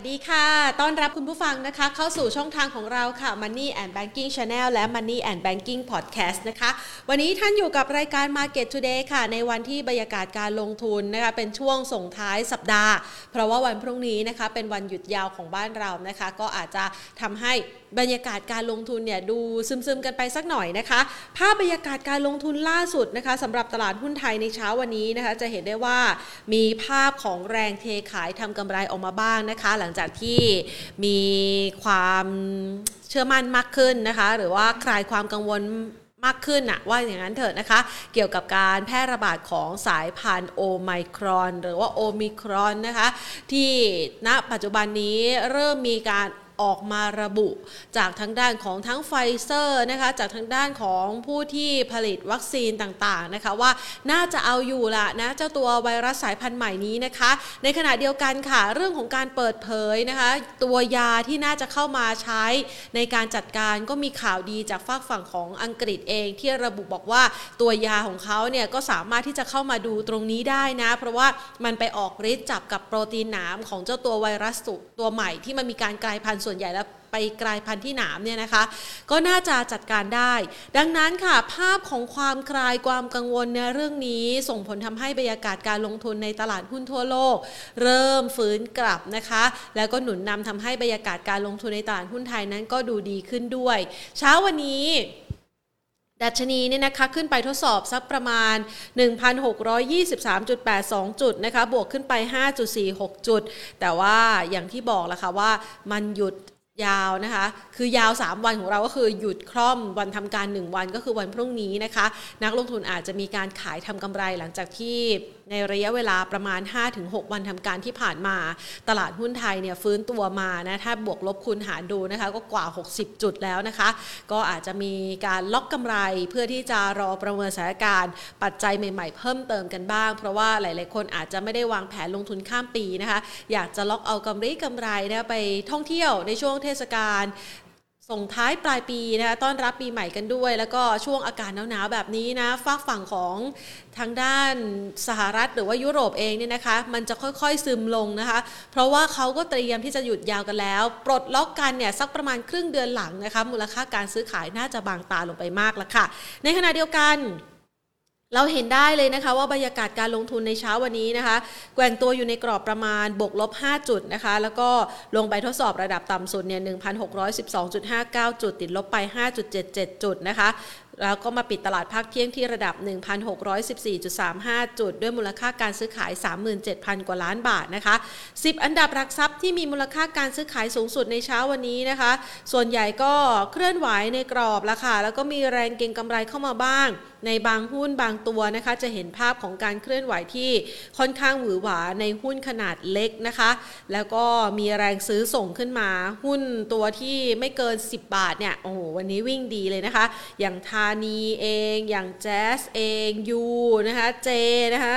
วัสดีค่ะ ต้อนรับคุณผู้ฟังนะคะ เข้าสู่ช่องทางของเราค่ะ Money and Banking Channel และ Money and Banking Podcast นะคะ วันนี้ท่านอยู่กับรายการ Market Today ค่ะ ในวันที่บรรยากาศการลงทุนนะคะ เป็นช่วงส่งท้ายสัปดาห์ เพราะว่าวันพรุ่งนี้นะคะ เป็นวันหยุดยาวของบ้านเรานะคะ ก็อาจจะทำให้บรรยากาศการลงทุนเนี่ยดูซึมๆกันไปสักหน่อยนะคะ ภาพบรรยากาศการลงทุนล่าสุดนะคะสำหรับตลาดหุ้นไทยในเช้าวันนี้นะคะ จะเห็นได้ว่ามีภาพของแรงเทขายทำกำไรออกมาบ้างนะคะ หลังจากที่มีความเชื่อมั่นมากขึ้นนะคะ หรือว่าคลายความกังวลมากขึ้นนะว่าอย่างนั้นเถิดนะคะ เกี่ยวกับการแพร่ระบาดของสายพันธุ์โอไมครอน หรือว่าโอมิครอนนะคะ ที่ณปัจจุบันนี้เริ่มมีการ ออกมาระบุ จากทางด้านของทั้งไฟเซอร์นะคะจากทางด้านของผู้ที่ผลิตวัคซีนต่างๆนะคะว่าน่าจะเอาอยู่ละนะเจ้าตัวไวรัสสายพันธุ์ใหม่นี้นะคะ ในขณะเดียวกันค่ะเรื่องของการเปิดเผยนะคะตัวยาที่น่าจะเข้ามาใช้ในการจัดการก็มีข่าวดีจากฝากฝั่งของอังกฤษเองที่ระบุบอกว่าตัวยาของเขาเนี่ยก็สามารถที่จะเข้ามาดูตรงนี้ได้นะ เพราะว่ามันไปออกฤทธิ์จับกับโปรตีนหนามของเจ้าตัวไวรัสตัวใหม่ที่มันมีการกลายพันธุ์ส่วนใหญ่แล้วไปกลายพันธุ์ที่หนามเนี่ยนะคะ ก็น่าจะจัดการได้ ดังนั้นค่ะ ภาพของความคลายความกังวลในเรื่องนี้ ส่งผลทำให้บรรยากาศการลงทุนในตลาดหุ้นทั่วโลก เริ่มฟื้นกลับนะคะ แล้วก็หนุนนำทำให้บรรยากาศการลงทุนในตลาดหุ้นไทยนั้นก็ดูดีขึ้นด้วย เช้าวันนี้ ดัชนีเนี่ยนะคะขึ้นไปทดสอบสักประมาณ 1,623.82 จุดนะคะบวกขึ้นไป 5.46 จุด แต่ว่าอย่างที่บอกแล้วค่ะว่ามันหยุดยาวนะคะ คือยาว 3 วันของเราก็คือหยุดคล่อมวันทำการ 1 วันก็คือวันพรุ่งนี้นะคะ นักลงทุนอาจจะมีการขายทำกำไรหลังจากที่ ในระยะเวลาประมาณ 5-6 วันทำการที่ผ่านมา ตลาดหุ้นไทยเนี่ยฟื้นตัวมานะถ้าบวกลบคูณหารดูนะคะก็กว่า 60 จุดแล้วนะคะ ก็อาจจะมีการล็อกกำไรเพื่อที่จะรอประเมินสถานการณ์ ปัจจัยใหม่ ๆ เพิ่มเติมกันบ้าง เพราะว่าหลาย ๆ คนอาจจะไม่ได้วางแผนลงทุนข้ามปีนะคะ อยากจะล็อกเอากำไรกำไรนะไปท่องเที่ยวในช่วงเทศกาล ส่งท้ายปลายปีนะคะต้อนรับปีใหม่กันด้วย แล้วก็ช่วงอากาศหนาวๆแบบนี้นะฝากฝั่งของทางด้านสหรัฐหรือว่ายุโรปเองเนี่ยนะคะ มันจะค่อยๆซึมลงนะคะ เพราะว่าเขาก็เตรียมที่จะหยุดยาวกันแล้ว ปลดล็อกกันเนี่ยสักประมาณครึ่งเดือนหลังนะคะมูลค่าการซื้อขายน่าจะบางตาลงไปมากแล้วค่ะ ในขณะเดียวกัน เราเห็นได้เลยนะคะว่าบรรยากาศการลงทุนในเช้าวันนี้นะคะแกว่งตัวอยู่ในกรอบประมาณบวกลบ 5 จุดนะคะ แล้วก็ลงไปทดสอบระดับต่ำสุดเนี่ย 1,612.59 จุด ติดลบไป 5.77 จุดนะคะ แล้วก็มาปิดตลาดภาคเที่ยงที่ระดับ 1,614.35 จุด ด้วยมูลค่าการซื้อขาย 37,000 กว่าล้านบาทนะคะ 10 อันดับรักทรัพย์ที่มีมูลค่าการซื้อขายสูงสุดในเช้าวันนี้นะคะ ส่วนใหญ่ก็เคลื่อนไหวในกรอบแล้วค่ะแล้วก็มีแรงเก็งกำไรเข้ามาบ้าง ในบางหุ้นบางตัวนะคะ จะเห็นภาพของการเคลื่อนไหวที่ค่อนข้างหวือหวาในหุ้นขนาดเล็กนะคะ แล้วก็มีแรงซื้อส่งขึ้นมา หุ้นตัวที่ไม่เกิน 10 บาทเนี่ยโอ้โหวันนี้วิ่งดีเลยนะคะ อย่างทานีเองอย่างแจ๊สเองยูนะคะเจนะคะ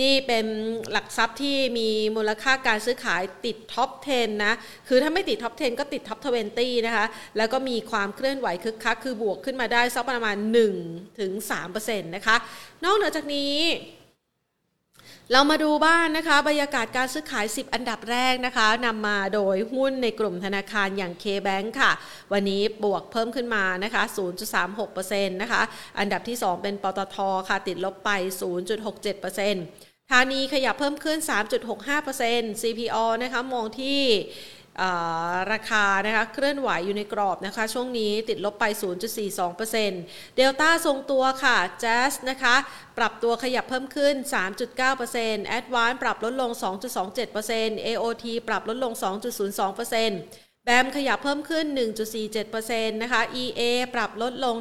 นี่เป็นหลักทรัพย์ที่มีมูลค่าการซื้อขายติด top 10 นะ คือถ้าไม่ติด top 10 ก็ติด top 20 นะคะ แล้วก็มีความเคลื่อนไหวคึกคักคือบวกขึ้นมาได้สักประมาณ1-3%ถึงนะคะ นอกเหนือจากนี้ เรามาดูบ้านนะคะ บรรยากาศการซื้อขาย 10 อันดับแรกนะคะนำมาโดยหุ้นในกลุ่มธนาคารอย่าง K-Bank ค่ะ วันนี้บวกเพิ่มขึ้นมานะคะ 0.36%นะคะ อันดับที่ 2 เป็นปตทค่ะ ติดลบไป 0.67%ธานีขยับเพิ่มขึ้น 3.65% CPO นะคะ มองที่ ราคานะคะเคลื่อนไหวอยู่ในกรอบนะคะช่วงนี้ติดลบไป 0.42%เดลต้าทรงตัวค่ะ Jazz นะคะปรับตัวขยับเพิ่มขึ้น 3.9% Advance ปรับลดลง 2.27% AOT ปรับลดลง 2.02% แบมขยับเพิ่มขึ้น 1.47%นะคะ EA ปรับลดลง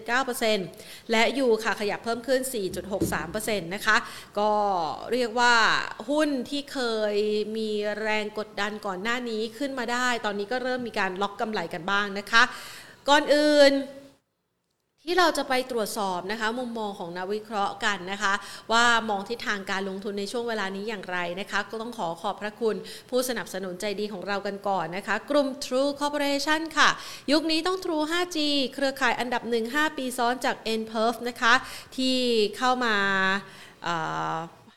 1.79%และยูค่ะขยับเพิ่มขึ้น 4.63%นะคะ ก็เรียกว่าหุ้นที่เคยมีแรงกดดันก่อนหน้านี้ขึ้นมาได้ ตอนนี้ก็เริ่มมีการล็อกกำไรกันบ้างนะคะ ก่อนอื่น ที่เราจะไปตรวจสอบนะคะ มุมมองของนักวิเคราะห์กันนะคะ ว่ามองทิศทางการลงทุนในช่วงเวลานี้อย่างไรนะคะ ก็ต้องขอขอบพระคุณผู้สนับสนุนใจดีของเรากันก่อนนะคะ กลุ่ม True Corporation ค่ะ ยุคนี้ต้อง True 5G เครือข่ายอันดับ 1 5 ปีซ้อนจาก n p e r f นะคะ ที่เข้ามา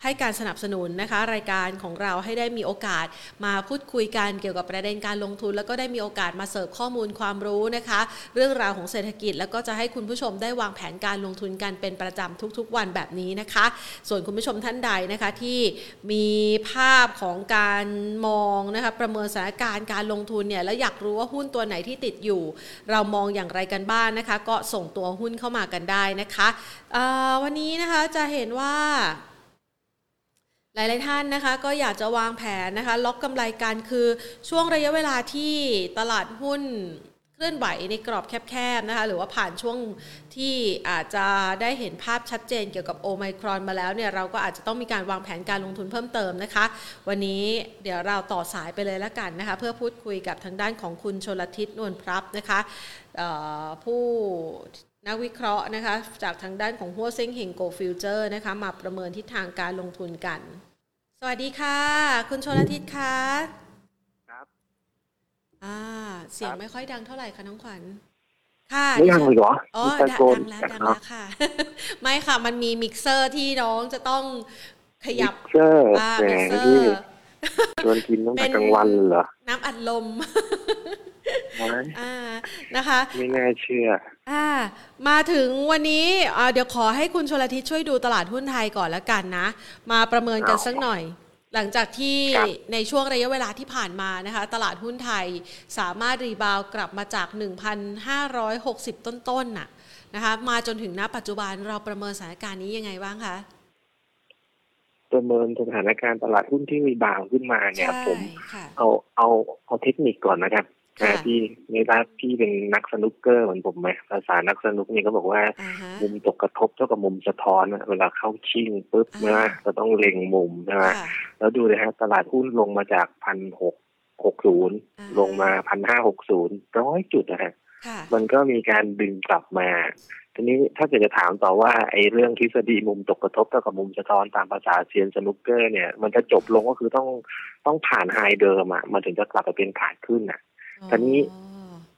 ให้การสนับสนุนนะคะ รายการของเราให้ได้มีโอกาสมาพูดคุยกันเกี่ยวกับประเด็นการลงทุน แล้วก็ได้มีโอกาสมาเสิร์ฟข้อมูลความรู้นะคะ เรื่องราวของเศรษฐกิจ แล้วก็จะให้คุณผู้ชมได้วางแผนการลงทุนกันเป็นประจำทุกๆ วันแบบนี้นะคะ ส่วนคุณผู้ชมท่านใดนะคะที่มีภาพของการมองนะคะประเมินสถานการณ์การลงทุนเนี่ยแล้วอยากรู้ว่าหุ้นตัวไหนที่ติดอยู่ เรามองอย่างไรกันบ้างนนะคะ ก็ส่งตัวหุ้นเข้ามากันได้นะคะวันนี้นะคะจะเห็นว่า หลาย ๆ ท่านนะคะ ก็อยากจะวางแผนนะคะ ล็อกกำไรกันคือช่วงระยะเวลาที่ตลาดหุ้นเคลื่อนไหวในกรอบแคบ ๆ นะคะ หรือว่าผ่านช่วงที่อาจจะได้เห็นภาพชัดเจนเกี่ยวกับโอไมครอนมาแล้วเนี่ย เราก็อาจจะต้องมีการวางแผนการลงทุนเพิ่มเติมนะคะ วันนี้เดี๋ยวเราต่อสายไปเลยแล้วกันนะคะ เพื่อพูดคุยกับทางด้านของคุณชลทิศนวลพรับนะคะผู้ นักวิเคราะห์นะคะจากทางด้านของฮั่วเซ่งเฮงโกลด์ฟิวเจอร์สนะคะมาประเมินทิศทางการลงทุนกัน สวัสดีค่ะ คุณชลทิศคะอ่าเสียงไม่ค่อยดังเท่าไหร่ค่ะน้องขวัญค่ะไม่ดังเลยเหรออ๋อดังแล้วดังแล้วค่ะ ไม่ค่ะมันมีมิกเซอร์ที่น้องจะต้องขยับมิกเซอร์แหมที่ชวนกินตั้งแต่กลางวันเหรอน้ำอัดลม อ่านะคะ ไม่น่าเชื่อ อ่า มาถึงวันนี้เดี๋ยวขอให้คุณชลทิศช่วยดูตลาดหุ้นไทยก่อนแล้วกันนะ มาประเมินกันสักหน่อย หลังจากที่ในช่วงระยะเวลาที่ผ่านมานะคะ ตลาดหุ้นไทยสามารถรีบาวกลับมาจาก 1,560 ต้นๆน่ะนะคะ มาจนถึงณปัจจุบันเราประเมินสถานการณ์นี้ยังไงบ้างคะประเมินสถานการณ์ตลาดหุ้นที่รีบาวขึ้นมาเนี่ย ผมเอาเอาเอาเทคนิคก่อนนะครับ นะพี่นี่ถ้าพี่เป็นนักสนุกเกอร์เหมือนผมไหมภาษานักสนุกนี่ก็บอกว่า มุมตกกระทบเท่ากับมุมสะท้อนเวลาเข้าชิงปุ๊บนะจะต้องเล็งมุมใช่ไหมแล้วดูเลยฮะตลาดหุ้นลงมาจากพันหกหกศูนย์ลงมาพันห้าหกศูนย์ร้อยจุดนะฮะมันก็มีการดึงกลับมา ทีนี้ถ้าเกิดจะถามต่อว่าไอ้เรื่องทฤษฎีมุมตกกระทบเท่ากับมุมสะท้อนตามภาษาเซียนสนุกเกอร์เนี่ย มันจะจบลงก็คือต้องต้องผ่าน high เดิมอะมันถึงจะกลับไปเป็นขาขึ้นอะ ทีนี้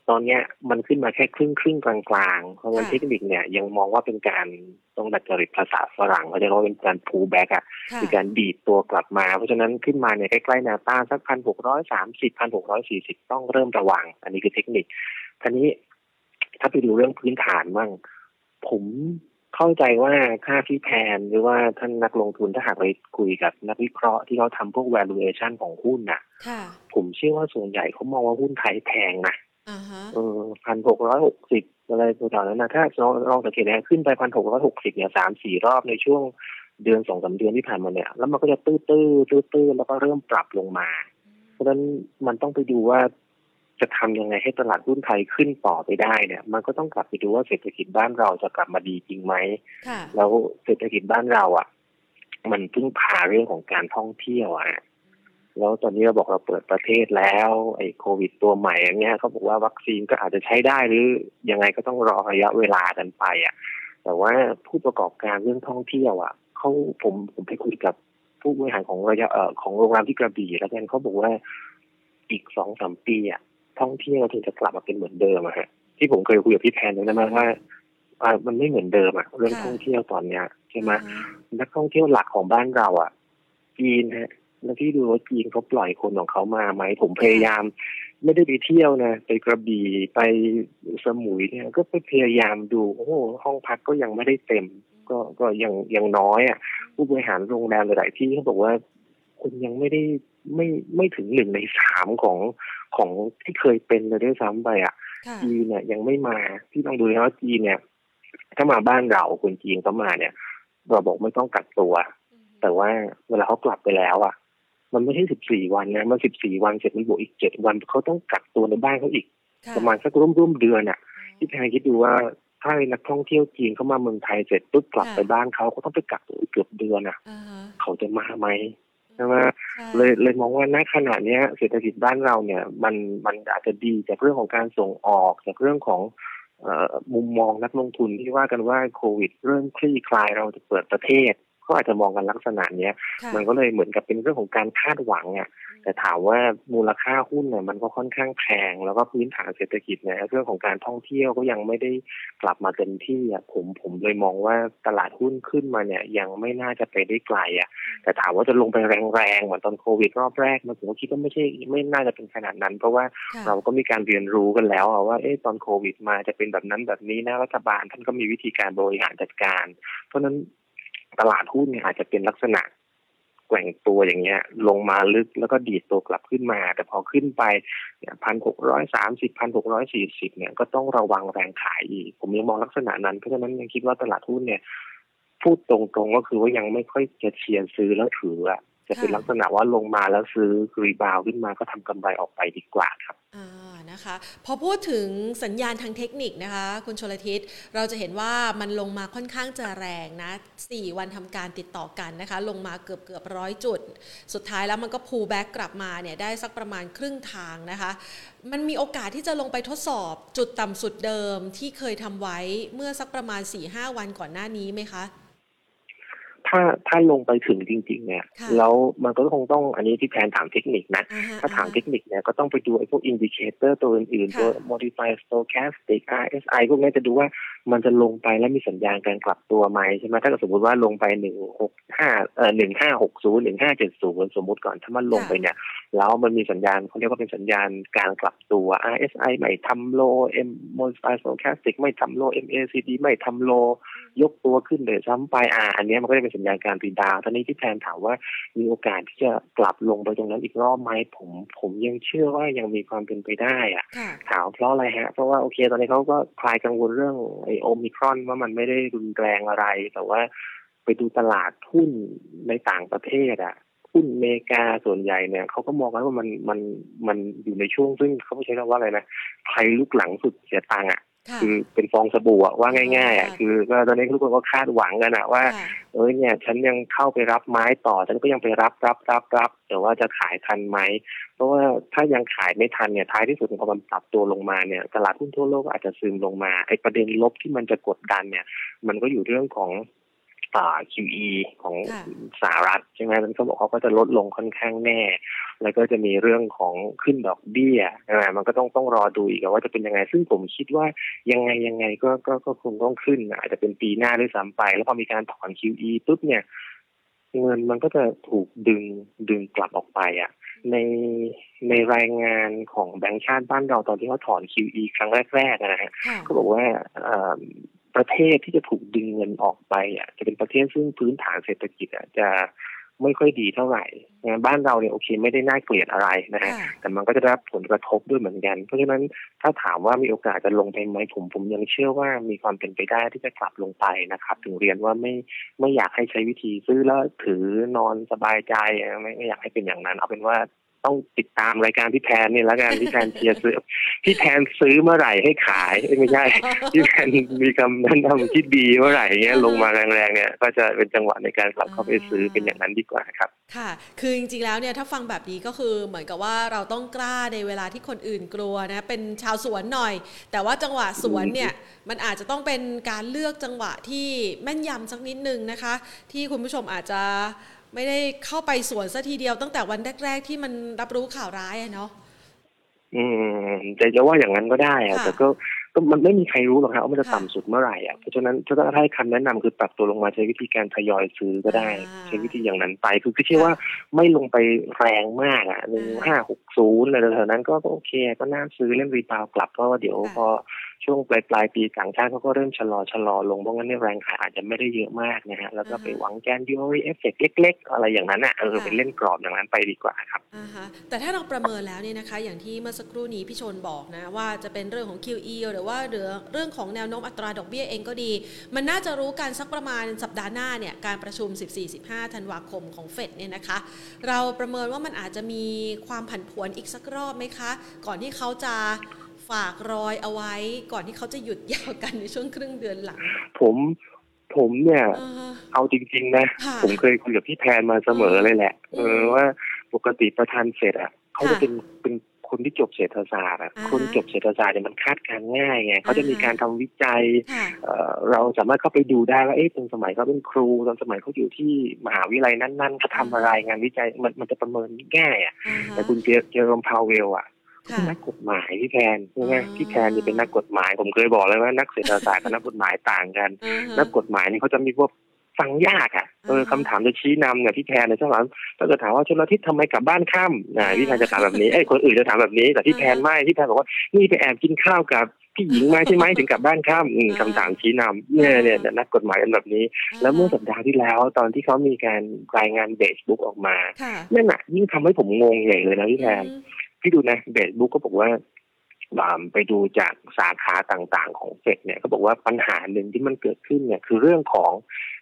ตอนเนี้ยมันขึ้นมาแค่ครึ่งครึ่งกลางๆเพราะว่าเทคนิคเนี่ยยังมองว่าเป็นการต้องดัดจริตภาษาฝรั่งเขาจะเรียกว่าเป็นการ pullback อะคือการดีดตัวกลับมา เพราะฉะนั้นขึ้นมาเนี่ยใกล้ๆแนวต้านสักพันหกร้อยสามสิบพันหกร้อยสี่สิบต้องเริ่มระวัง อันนี้คือเทคนิคทีนี้ถ้าไปดูเรื่องพื้นฐานบ้างผม เข้าใจว่าค่าที่แพนหรือว่าท่านนักลงทุนถ้าหากไปคุยกับนักวิเคราะห์ที่เขาทำพวก valuation ของหุ้นน่ะ ผมเชื่อว่าส่วนใหญ่เขามองว่าหุ้นไทยแพงนะเออพันหกร้อยหกสิบอะไรต่างๆนั้นนะถ้าลองลองสังเกตนะขึ้นไปพันหกร้อยหกสิบเนี่ยสามสี่รอบในช่วงเดือนสองสาเดือนที่ผ่านมาเนี่ย แล้วมันก็จะตื้อตื้อตื้อตื้อแล้วก็เริ่มปรับลงมา เพราะฉะนั้นมันต้องไปดูว่า จะทำยังไงให้ตลาดหุ้นไทยขึ้นต่อไปได้เนี่ยมันก็ต้องกลับไปดูว่าเศรษฐกิจบ้านเราจะกลับมาดีจริงไหมแล้วเศรษฐกิจบ้านเราอะ มันพึ่งพาเรื่องของการท่องเที่ยวอะแล้วตอนนี้เราบอกเราเปิดประเทศแล้วไอ้โควิดตัวใหม่อย่างเงี้ยเขาบอกว่าวัคซีนก็อาจจะใช้ได้หรือยังไงก็ต้องรอระยะเวลากันไปอะ แต่ว่าผู้ประกอบการเรื่องท่องเที่ยวอะเขาผมผมไปคุยกับผู้บริหารของระยะเอ่อของโรงแรมที่กระบี่แล้วกันเขาบอกว่าอีกสองสามปีอะ ท่องเที่ยวถึงจะกลับมาเป็นเหมือนเดิมอะฮะที่ผมเคยคุยกับพี่แพนเลยนะว่ามันไม่เหมือนเดิมอะเรื่องท่องเที่ยวตอนเนี้ยใช่ไหมนักท่องเที่ยวหลักของบ้านเราอะจีนฮะแล้วที่ดูว่าจีนเขาปล่อยคนของเขามาไหมผมพยายาม ไม่ได้ไปเที่ยวนะไปกระบี่ไปสมุยเนี่ย ก็ไปพยายามดูโอ้ห้องพักก็ยังไม่ได้เต็ม ก็ก็ยังยังน้อยอะผู้บริหารโรงแรมหลายที่เขาบอกว่าคนยังไม่ได้ ไม่ไม่ถึงหนึ่งในสามของของที่เคยเป็นเลยด้วยซ้ำไปอะจีนเนี่ยยังไม่มาที่ต้องดูนะว่าจีนเนี่ย ถ้ามาบ้านเราคนจีนเขามาเนี่ยเราบอกไม่ต้องกักตัว แต่ว่าเวลาเขากลับไปแล้วอะ มันไม่ใช่สิบสี่วันนะมันสิบสี่วันเสร็จมันบวกอีกเจ็ดวันเขาต้องกักตัวในบ้านเขาอีก ประมาณสักร่วมร่วมเดือนอะที่แพงคิดดูว่าถ้านักท่องเที่ยวจีนเข้ามาเมืองไทยเสร็จปุ๊บกลับไปบ้านเขาเขาต้องไปกักตัวเกือบเดือนอะ เขาจะมาไหมใช่ไหมเลยเลยมองว่าณขณะเนี้ยเศรษฐกิจบ้านเราเนี่ยมันมันอาจจะดีจากเรื่องของการส่งออกจากเรื่องของมุมมองนักลงทุนที่ว่ากันว่าโควิด เริ่มคลี่คลายเราจะเปิดประเทศ ก็อาจจะมองกันลักษณะเนี้ย มันก็เลยเหมือนกับเป็นเรื่องของการคาดหวังอะแต่ถามว่ามูลค่าหุ้นเนี่ยมันก็ค่อนข้างแพง แล้วก็พื้นฐานเศรษฐกิจเนี่ยเรื่องของการท่องเที่ยวก็ยังไม่ได้กลับมาเต็มที่อะผมผมเลยมองว่าตลาดหุ้นขึ้นมาเนี่ย ยังไม่น่าจะไปได้ไกลอะ แต่ถามว่าจะลงไปแรงๆเหมือนตอนโควิดรอบแรกมันผมคิดว่าไม่ใช่ไม่น่าจะเป็นขนาดนั้น เพราะว่าเราก็มีการเรียนรู้กันแล้วว่าเอ๊ะตอนโควิดมาจะเป็นแบบนั้นแบบนี้นะรัฐบาลท่านก็มีวิธีการบริหารจัดการ เพราะนั้น ตลาดหุ้นเนี่ยอาจจะเป็นลักษณะแกว่งตัวอย่างเงี้ย ลงมาลึกแล้วก็ดีดตัวกลับขึ้นมา แต่พอขึ้นไปเนี่ยพันหกร้อยสามสิบพันหกร้อยสี่สิบเนี่ยก็ต้องระวังแรงขายอีก ผมยังมองลักษณะนั้น เพราะฉะนั้นยังคิดว่าตลาดหุ้นเนี่ย พูดตรงๆก็คือว่ายังไม่ค่อยจะเชียร์ซื้อแล้วถืออะ จะเป็นลักษณะว่าลงมาแล้วซื้อรีบาวขึ้นมาก็ทำกำไรออกไปดีกว่าครับอ่านะคะพอพูดถึงสัญญาณทางเทคนิคนะคะ คุณชลทิศเราจะเห็นว่ามันลงมาค่อนข้างจะแรงนะ4วันทำการติดต่อกันนะคะ ลงมาเกือบเกือบร้อยจุด สุดท้ายแล้วมันก็พูแบ็กกลับมาเนี่ยได้สักประมาณครึ่งทางนะคะ มันมีโอกาสที่จะลงไปทดสอบจุดต่ำสุดเดิมที่เคยทำไว้เมื่อสักประมาณ4-5วันก่อนหน้านี้ไหมคะ ถ้าถ้าลงไปถึงจริง ๆ เนี่ยแล้วมันก็คงต้องอันนี้ที่แพนถามเทคนิคนะ ถ้าถามเทคนิคเนี่ยก็ต้องไปดูไอ้พวก indicator ตัวอื่นๆตัว modified stochastic RSI พวกนี้จะดูว่ามันจะลงไปแล้วมีสัญญาณการกลับตัวไหมใช่ไหมถ้าสมมติว่าลงไปหนึ่งหกห้าเอ่อหนึ่งห้าหกศูนย์หนึ่งห้าเจ็ดศูนย์สมมติก่อนถ้ามันลงไปเนี่ยแล้วมันมีสัญญาณเขาเรียกว่าเป็นสัญญาณการกลับตัว RSI ไม่ทำโล M modified stochastic ไม่ทำโล MACD ไม่ทำโล ยกตัวขึ้นเลยซ้ำไปอ่าอันนี้มันก็จะเป็นสัญญาณการรีดาวตอนนี้ที่แทนถามว่ามีโอกาสที่จะกลับลงไปตรงนั้นอีกรอบไหมผม ผมยังเชื่อว่ายังมีความเป็นไปได้อะถามเพราะอะไรฮะ เพราะว่าโอเค ตอนนี้เขาก็คลายกังวลเรื่องไอโอมิครอนว่ามันไม่ได้รุนแรงอะไร แต่ว่าไปดูตลาดหุ้นในต่างประเทศอะหุ้นอเมริกาส่วนใหญ่เนี่ยเขาก็มองว่ามันมันมันอยู่ในช่วงซึ่งเขาใช้คำว่าอะไรนะใครลุกหลังสุดเสียตังค์อะ คือเป็นฟองสบู่ว่าง่ายๆอะคือก็ตอนนี้ทุกคนก็คาดหวังกันอะว่า เออเนี่ย ฉันยังเข้าไปรับไม้ต่อ ฉันก็ยังไปรับรับรับรับแต่ว่าจะขายทันไหมเพราะว่าถ้ายังขายไม่ทันเนี่ยท้ายที่สุดพอมันปรับตัวลงมาเนี่ยตลาดหุ้นทั่วโลกอาจจะซึมลงมาไอ้ประเด็นลบที่มันจะกดดันเนี่ย มันก็อยู่เรื่องของอ่า QE ของสหรัฐใช่ไหมมันเขาบอกเขาก็จะลดลงค่อนข้างแน่ แล้วก็จะมีเรื่องของขึ้นดอกเบี้ยนะมันก็ต้องต้องรอดูอีกว่าจะเป็นยังไง ซึ่งผมคิดว่ายังไงยังไงก็ก็ก็คงต้องขึ้น อาจจะเป็นปีหน้าด้วยซ้ำไป แล้วพอมีการถอน QE ปุ๊บเนี่ยเงินมันก็จะถูกดึงดึงกลับออกไปอะในในรายงานของแบงก์ชาติบ้านเราตอนที่เขาถอน QE ครั้งแรกๆนะฮะเขาบอกว่า ประเทศที่จะถูกดึงเงินออกไปอะจะเป็นประเทศซึ่งพื้นฐานเศรษฐกิจอะจะไม่ค่อยดีเท่าไหร่บ้านเราเนี่ยโอเคไม่ได้น่าเกลียดอะไรนะฮะแต่มันก็จะได้รับผลกระทบด้วยเหมือนกัน เพราะฉะนั้นถ้าถามว่ามีโอกาสจะลงไปไหมผมผมยังเชื่อว่ามีความเป็นไปได้ที่จะกลับลงไปนะครับ ถึงเรียนว่าไม่ไม่อยากให้ใช้วิธีซื้อแล้วถือนอนสบายใจไม่ไม่อยากให้เป็นอย่างนั้น เอาเป็นว่า ต้องติดตามรายการพี่แทนนี่แล้วกันพี่แทนเชียร์ซื้อพี่แทนซื้อเมื่อไหร่ให้ขายไม่ใช่พี่แทนมีคำแนะนำที่ดีเมื่อไหร่เงี้ยลงมาแรงๆเนี่ยก็จะเป็นจังหวะในการกลับเข้าไปซื้อเป็นอย่างนั้นดีกว่าครับ ค่ะ คือจริงๆแล้วเนี่ยถ้าฟังแบบนี้ก็คือเหมือนกับว่าเราต้องกล้าในเวลาที่คนอื่นกลัวนะเป็นชาวสวนหน่อย แต่ว่าจังหวะสวนเนี่ยมันอาจจะต้องเป็นการเลือกจังหวะที่แม่นยำสักนิดนึงนะคะ ที่คุณผู้ชมอาจจะ ไม่ได้เข้าไปสวนซะทีเดียวตั้งแต่วันแรก ๆ ที่มันรับรู้ข่าวร้ายอะเนาะอืมแต่จะว่าอย่างนั้นก็ได้อะแต่ก็ก็มันไม่มีใครรู้หรอกครับว่ามันจะต่ำสุดเมื่อไหร่อะเพราะฉะนั้นถ้าให้คำแนะนำคือปรับตัวลงมาใช้วิธีการทยอยซื้อก็ได้ ใช้วิธีอย่างนั้นไป คือคือเชื่อว่าไม่ลงไปแรงมากอะหนึ่งห้าหกศูนย์อะไรแถวนั้นก็โอเค ก็น่าซื้อเล่น rebound กลับเพราะว่าเดี๋ยวพอ ช่วงปลายปลายปีต่างชาติเขาก็เริ่มชะลอชะลอลงเพราะงั้นแรงขายอาจจะไม่ได้เยอะมากนะฮะแล้วก็ไปหวัง January effect เล็ก ๆ อะไรอย่างนั้นอะเออไปเล่นกรอบอย่างนั้นไปดีกว่าครับอ่าฮะแต่ถ้าเราประเมินแล้วเนี่ยนะคะ อย่างที่เมื่อสักครู่นี้พี่ชนบอกนะ ว่าจะเป็นเรื่องของ QE หรือว่าเรือเรื่องของแนวโน้มอัตราดอกเบี้ยเองก็ดี มันน่าจะรู้กันสักประมาณสัปดาห์หน้าเนี่ยการประชุม 14-15 ธันวาคมของเฟดเนี่ยนะคะ เราประเมินว่ามันอาจจะมีความผันผวนอีกสักรอบไหมคะ ก่อนที่เขาจะ ฝากรอยเอาไว้ ก่อนที่เขาจะหยุดยาวกันในช่วงครึ่งเดือนหลัง ผมผมเนี่ยเอาจริง ๆ นะ ผมเคยคุยกับพี่แพนมาเสมอเลยแหละ เออว่าปกติประธานเสร็จอะเขาจะเป็นเป็นคคนที่จบเศรษฐศาสตร์อะคนจบเศรษฐศาสตร์เนี่ยมันคาดการง่ายไงเขาจะมีการทำวิจัยเราสามารถเข้าไปดูได้ว่าเอ๊ะตอนสมัยเขาเป็นครูตอนสมัยเขาอยู่ที่มหาวิทยาลัยนั้นๆเขาทำอะไรงานวิจัยมันมันจะประเมินง่ายอะแต่คุณเจอร์มพาวเวลอะ เป็นนักกฎหมายพี่แพนใช่ไหมพี่แพนนี่เป็นนักกฎหมายผมเคยบอกเลยว่านักเศรษฐศาสตร์กับนักกฎหมายต่างกัน นักกฎหมายนี่เขาจะมีพวกฟังยากอะเออคำถามจะชี้นำเนี่ยพี่แพนเนี่ยช่างหลังถ้าจะถามว่าชนละทิศทำไมกลับบ้านค่ำนะพี่แพนจะถามแบบนี้ไอ้คนอื่นจะถามแบบนี้ แต่พี่แพนไม่พี่แพนบอกว่านี่ไปแอบกินข้าวกับพี่หญิงมาใช่ไหมถึงกลับบ้านค่ำคำถามชี้นำเนี่ยเนี่ยนักกฎหมายเป็นแบบนี้ แล้วเมื่อสัปดาห์ที่แล้ว ตอนที่เขามีการรายงานเบสบุ๊กออกมานั่นแหะยิ่งทำให้ผมงงใหญ่เลยนะพี่แพน พี่ดูนะเบสบุ๊กก็บอกว่าไปดูจากสาขาต่างๆ ของเฟดเนี่ยเขาบอกว่าปัญหาหนึ่งที่มันเกิดขึ้นเนี่ย คือเรื่องของ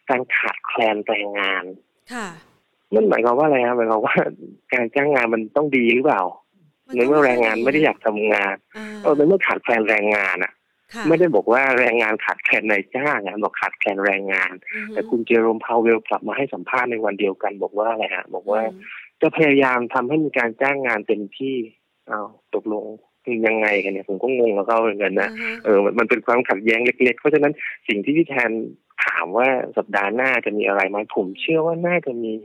การขาดแคลนแรงงานค่ะมันหมายความว่าอะไรครับหมายความว่าการจ้างงานมันต้องดีหรือเปล่าในเมื่อแรงงานไม่ได้อยากทำงานเออในเมื่อขาดแคลนแรงงานอะ ไม่ได้บอกว่าแรงงานขาดแคลนในจ้างอะบอกขาดแคลนแรงงาน แต่คุณเจอโรมพาวเวลกลับมาให้สัมภาษณ์ในวันเดียวกัน บอกว่าอะไรฮะบอกว่า จะพยายามทำให้มีการจ้างงานเต็มที่เอาตกลงยังไงกันเนี่ยผมก็งงกับเขาเหมือนกันนะเออมันเป็นความขัดแย้งเล็ก ๆ เพราะฉะนั้นสิ่งที่พี่แทน ถามว่าสัปดาห์หน้าจะมีอะไรไหมผมเชื่อว่าน่าจะมี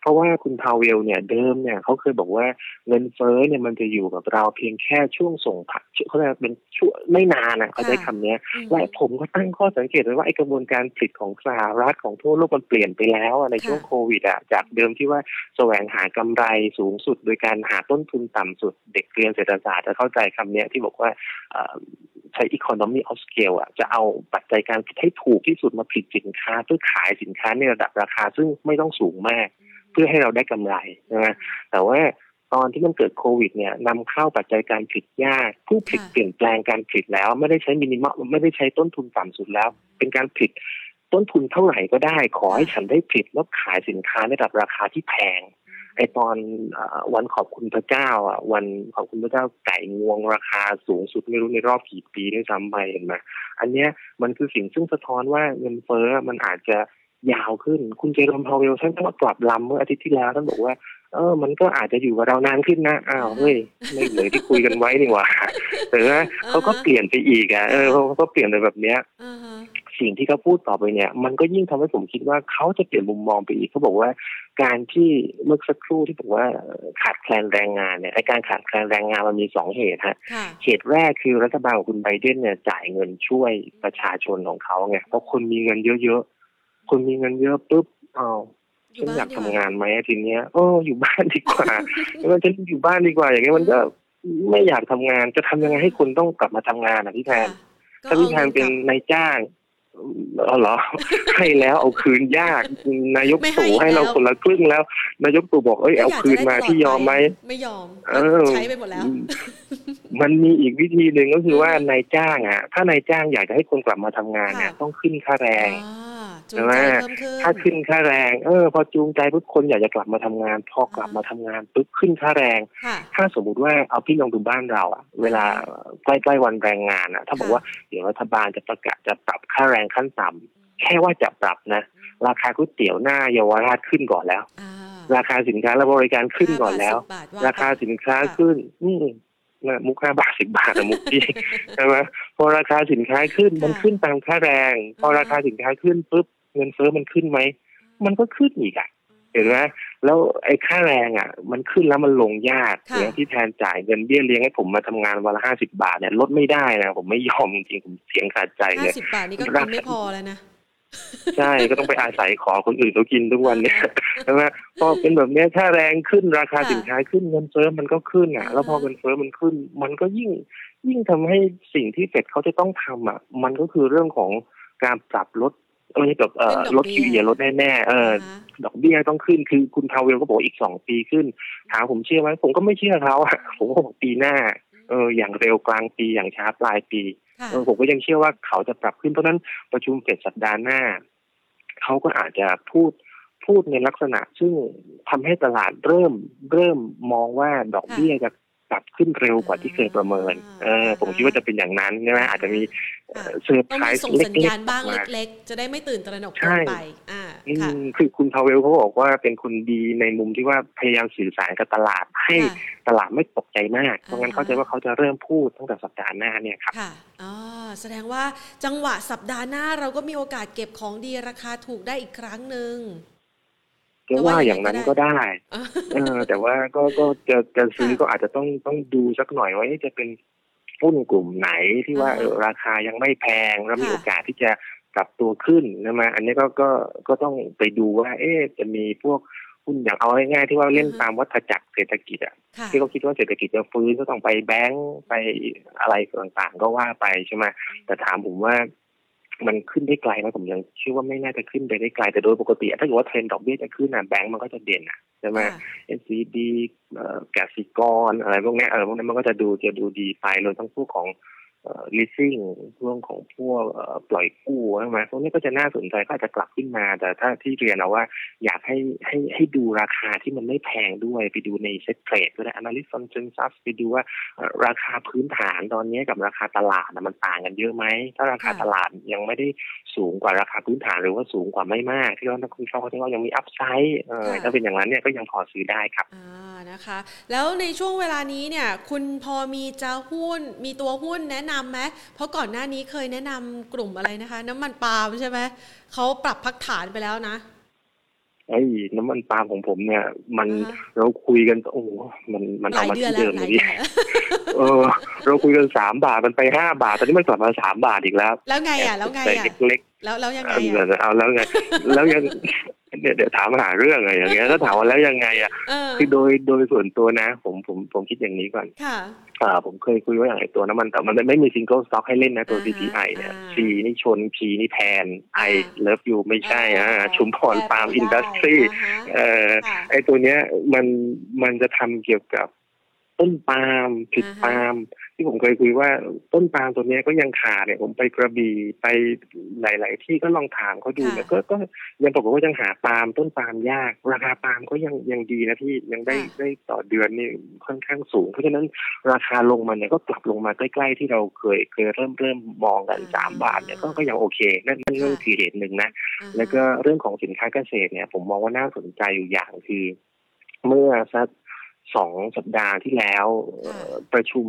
เพราะว่าคุณพาวเวลเนี่ยเดิมเนี่ยเขาเคยบอกว่าเงินเฟ้อเนี่ยมันจะอยู่กับเราเพียงแค่ช่วงส่งผักเขาเรียกเป็นช่วงไม่นานนะเขาใช้คำนี้และผมก็ตั้งข้อสังเกตไว้ว่าไอ้กระบวนการผลิตของสหรัฐของทั่วโลกมันเปลี่ยนไปแล้วในช่วงโควิดอะจากเดิมที่ว่าแสวงหากำไรสูงสุด โดยการหาต้นทุนต่ำสุด เด็กเรียนเศรษฐศาสตร์จะเข้าใจคำนี้ที่บอกว่าใช้ economy of scale อะจะเอาปัจจัยการผลิตให้ถูกที่สุดมาผลิตสินค้า เพื่อขายสินค้าในระดับราคาซึ่งไม่ต้องสูงมาก เพื่อให้เราได้กำไรนะแต่ว่าตอนที่มันเกิดโควิดเนี่ยนำเข้าปัจจัยการผลิตยาก ผู้ผลิตเปลี่ยนแปลงการผลิตแล้ว ไม่ได้ใช้มินิมัลไม่ได้ใช้ต้นทุนต่ำสุดแล้ว เป็นการผลิตต้นทุนเท่าไหร่ก็ได้ ขอให้ฉันได้ผลิตแล้วขายสินค้าในระดับราคาที่แพง ไอตอนวันขอบคุณพระเจ้า อะ วันขอบคุณพระเจ้าไก่งวงราคาสูงสุดไม่รู้ในรอบกี่ปีด้วยซ้ำไปเห็นไหมอันเนี้ยมันคือสิ่งซึ่งสะท้อนว่าเงินเฟ้อมันอาจจะยาวขึ้น คุณเจอร์มพาวเวลท่านก็มากลับลำเมื่ออาทิตย์ที่แล้วท่านบอกว่าเออ มันก็อาจจะอยู่กับเรานานขึ้นนะ อ้าว เฮ้ย ไม่เหมือนที่คุยกันไว้นี่หว่าแต่ว่าเขาก็เปลี่ยนไปอีกอะ เออเขาก็เปลี่ยนไปแบบเนี้ย สิ่งที่เขาพูดต่อไปเนี่ย มันก็ยิ่งทำให้ผมคิดว่าเขาจะเปลี่ยนมุมมองไปอีกเขาบอกว่าการที่เมื่อสักครู่ที่บอกว่าขาดแคลนแรงงานเนี่ยไอการขาดแคลนแรงงานมันมีสองเหตุฮะเหตุแรกคือรัฐบาลของคุณไบเดนเนี่ยจ่ายเงินช่วยประชาชนของเขาไงเพราะคนมีเงินเยอะๆคนมีเงินเยอะปุ๊บเอาฉันอยากทำงานไหมทีเนี้ยโอ้อยู่บ้านดีกว่ามันจะอยู่บ้านดีกว่า อย่างเงี้ยมันก็ไม่อยากทำงานจะทำยังไงให้คนต้องกลับมาทำงานอะพี่แทนถ้าพี่แทนเป็นนายจ้างอ๋อ เหรอให้แล้วเอาคืนยากนายกตู่ให้เราคนละครึ่งแล้ว นายกตู่บอกเอ้ยเอาคืนมาที่ยอมไหมไม่ยอมใช้ไปหมดแล้ว มันมีอีกวิธีหนึ่งก็คือว่านายจ้างอะ ถ้านายจ้างอยากจะให้คนกลับมาทำงานเนี่ยต้องขึ้นค่าแรง ใช่ไหมถ้าขึ้นค่าแรงเออพอจูงใจปุ๊บคนอยากจะกลับมาทำงาน พอกลับมาทำงานปุ๊บขึ้นค่าแรง ถ้าสมมุติว่าเอาพี่ลองดูบ้านเราอะเวลาใกล้ๆวันแรงงานอะถ้าบอกว่าเดี๋ยวรัฐบาลจะประกาศจะปรับค่าแรงขั้นต่ำแค่ว่าจะปรับนะ ราคาก๋วยเตี๋ยวหน้าเยาวราชขึ้นก่อนแล้ว ราคาสินค้าและบริการขึ้นก่อนแล้ว ราคาสินค้าขึ้นนี่นะมุกห้าบาทสิบบาทนะมุกพี่ใช่ไหมพอราคาสินค้าขึ้นมันขึ้นตามค่าแรง พอราคาสินค้าขึ้นปุ๊บ เงินเฟ้อมันขึ้นไหม มันก็ขึ้นอีกอะเห็นไหมแล้วไอ้ค่าแรงอะ มันขึ้นแล้วมันลงยากอย่างที่แทนจ่ายเงินเบี้ยเลี้ยงให้ผมมาทำงานวันละห้าสิบาทเนี่ยลดไม่ได้นะผมไม่ยอมจริงผมเสียงขาดใจเลยห้าสิบบาทนี่ก็ไม่พอแล้วนะใช่ก็ต้องไปอาศัยขอคนอื่นเขากินทุกวันเนี่ยใช่ไหมพอเป็นแบบนี้ถ้าแรงขึ้นราคาสินค้าขึ้นเงินเฟ้อมันก็ขึ้นอะ แล้วพอเงินเฟ้อมันขึ้น มันก็ยิ่งยิ่งทำให้สิ่งที่เฟดเขาจะต้องทำอะ มันก็คือเรื่องของการปรับลด เออแบบเออลดคิวเอียลดแน่ๆเออดอกเบี้ยต้องขึ้นคือคุณทาวเวลก็บอกอีกสองปีขึ้นถามผมเชื่อไหมผมก็ไม่เชื่อเขาผมก็บอกปีหน้าเอออย่างเร็วกลางปีอย่างช้าปลายปีเออผมก็ยังเชื่อว่าเขาจะปรับขึ้นเพราะนั้นประชุมเฟดสัปดาห์หน้าเขาก็อาจจะพูดพูดในลักษณะ ซึ่งทำให้ตลาดเริ่มเริ่มมองว่าดอกเบี้ยจะ ปรับขึ้นเร็วกว่าที่เคยประเมิน เออ ผมคิดว่าจะเป็นอย่างนั้นใช่ไหมอาจจะมีเซอร์ไพรส์เล็กๆบ้างเล็กๆ จะได้ไม่ตื่นตระหนกเกินไป อ่าคือคุณพาเวลเขาบอกว่าเป็นคนดีในมุมที่ว่าพยายามสื่อสารกับตลาดให้ตลาดไม่ตกใจมาก เพราะงั้นเข้าใจว่าเขาจะเริ่มพูดตั้งแต่สัปดาห์หน้าเนี่ยครับค่ะอ๋อแสดงว่าจังหวะสัปดาห์หน้าเราก็มีโอกาสเก็บของดีราคาถูกได้อีกครั้งหนึ่ง ก็ว่าอย่างนั้นก็ได้เออแต่ว่าก็ก็จะจะซื้อก็อาจจะต้องต้องดูสักหน่อยว่าจะเป็นหุ้นกลุ่มไหนที่ว่าเออราคายังไม่แพงแล้วมีโอกาสที่จะปรับตัวขึ้นนะมาอันนี้ก็ก็ก็ต้องไปดูว่า เอ๊จะมีพวกหุ้นอย่างเอาง่ายๆที่ว่าเล่นตามวัฏจักรเศรษฐกิจอะที่เขาคิดว่าเศรษฐกิจจะฟื้นก็ต้องไปแบงก์ไปอะไรต่างๆ ก็ว่าไปใช่ไหมแต่ถามผมว่า มันขึ้นได้ไกลไหมผมยังเชื่อว่าไม่น่าจะขึ้นไปได้ไกล แต่โดยปกติ ถ้าเกิดว่าเทรนด์ดอกเบี้ยจะขึ้นนะแบงก์มันก็จะเด่นอะใช่ไหม NCD แกสิกรอะไรพวกนี้เออพวกนี้มันก็จะดูจะดูดีไปรวมทั้งพวกของ ลิสซิ่งเรื่องของพวกปล่อยกู้ใช่ไหมพวกนี้ก็จะน่าสนใจก็อาจจะกลับขึ้นมา แต่ถ้าที่เรียนเอาว่า อยากให้ให้ให้ดูราคาที่มันไม่แพงด้วยไปดูใน Settrade ก็ได้ analyst consensus ไปดูว่าราคาพื้นฐานตอนนี้กับราคาตลาดมันต่างกันเยอะไหม ถ้าราคาตลาดยังไม่ได้สูงกว่าราคาพื้นฐานหรือว่าสูงกว่าไม่มาก ที่ว่านักคุณเขาเขาจะว่ายังมีอัพไซด์ถ้าเป็นอย่างนั้นเนี่ยก็ยังพอซื้อได้ครับอ่านะคะ แล้วในช่วงเวลานี้เนี่ย คุณพอมีจะหุ้นมีตัวหุ้นแนะนำไหมเพราะก่อนหน้านี้เคยแนะนำกลุ่มอะไรนะคะ น้ำมันปาล์มใช่ไหมเขาปรับพักฐานไปแล้วนะไอ้น้ำมันปาล์มของผมเนี่ย มันเราคุยกันโอ้มันมันเอามาที่เดิมเลยเออ เราคุยกันสามบาทมันไปห้าบาทตอนนี้มันกลับมาสามบาทอีกแล้ว แล้วไงอะแล้วไงอะเล็กแล้วแล้วยังไงเอาแล้วไงแล้วยัง เดี๋ยวเดี๋ยวถามหาเรื่องอะไรอย่างเงี้ยถ้าถามว่าแล้วยังไงอะคือโดยโดยส่วนตัวนะ ผมผมผมคิดอย่างนี้ก่อนค่ะอ่าผมเคยคุยว่าอย่างไรตัวน้ำมันแต่มันไม่มี single stock ให้เล่นนะตัว CPI เนี่ย C นี่ชุมพร P นี่ปาล์ม I เลิฟยูไม่ใช่อ่าชุมพรปาล์มอินดัสทรีเอ่อไอตัวเนี้ยมันมันจะทำเกี่ยวกับ ต้นปาล์มผลิตปาล์มที่ผมเคยคุยว่าต้นปาล์มตัวนี้ก็ยังขาดเนี่ยผมไปกระบี่ไปหลาย ๆ ที่ก็ลองถามเขาดูเนี่ยก็ก็ยังบอกว่ายังหาปาล์มต้นปาล์มยาก ราคาปาล์มก็ยังยังดีนะที่ยังได้ได้ต่อเดือนนี่ค่อนข้างสูง เพราะฉะนั้นราคาลงมาเนี่ยก็กลับลงมาใกล้ ๆ ที่เราเคยเคยเริ่มเริ่มมองกันสามบาทเนี่ยก็ก็ยังโอเคนั่นนั่นก็คือเหตุหนึ่งนะแล้วก็เรื่องของสินค้าเกษตรเนี่ยผมมองว่าน่าสนใจอยู่อย่างคือเมื่อสัก สองสัปดาห์ที่แล้วประชุม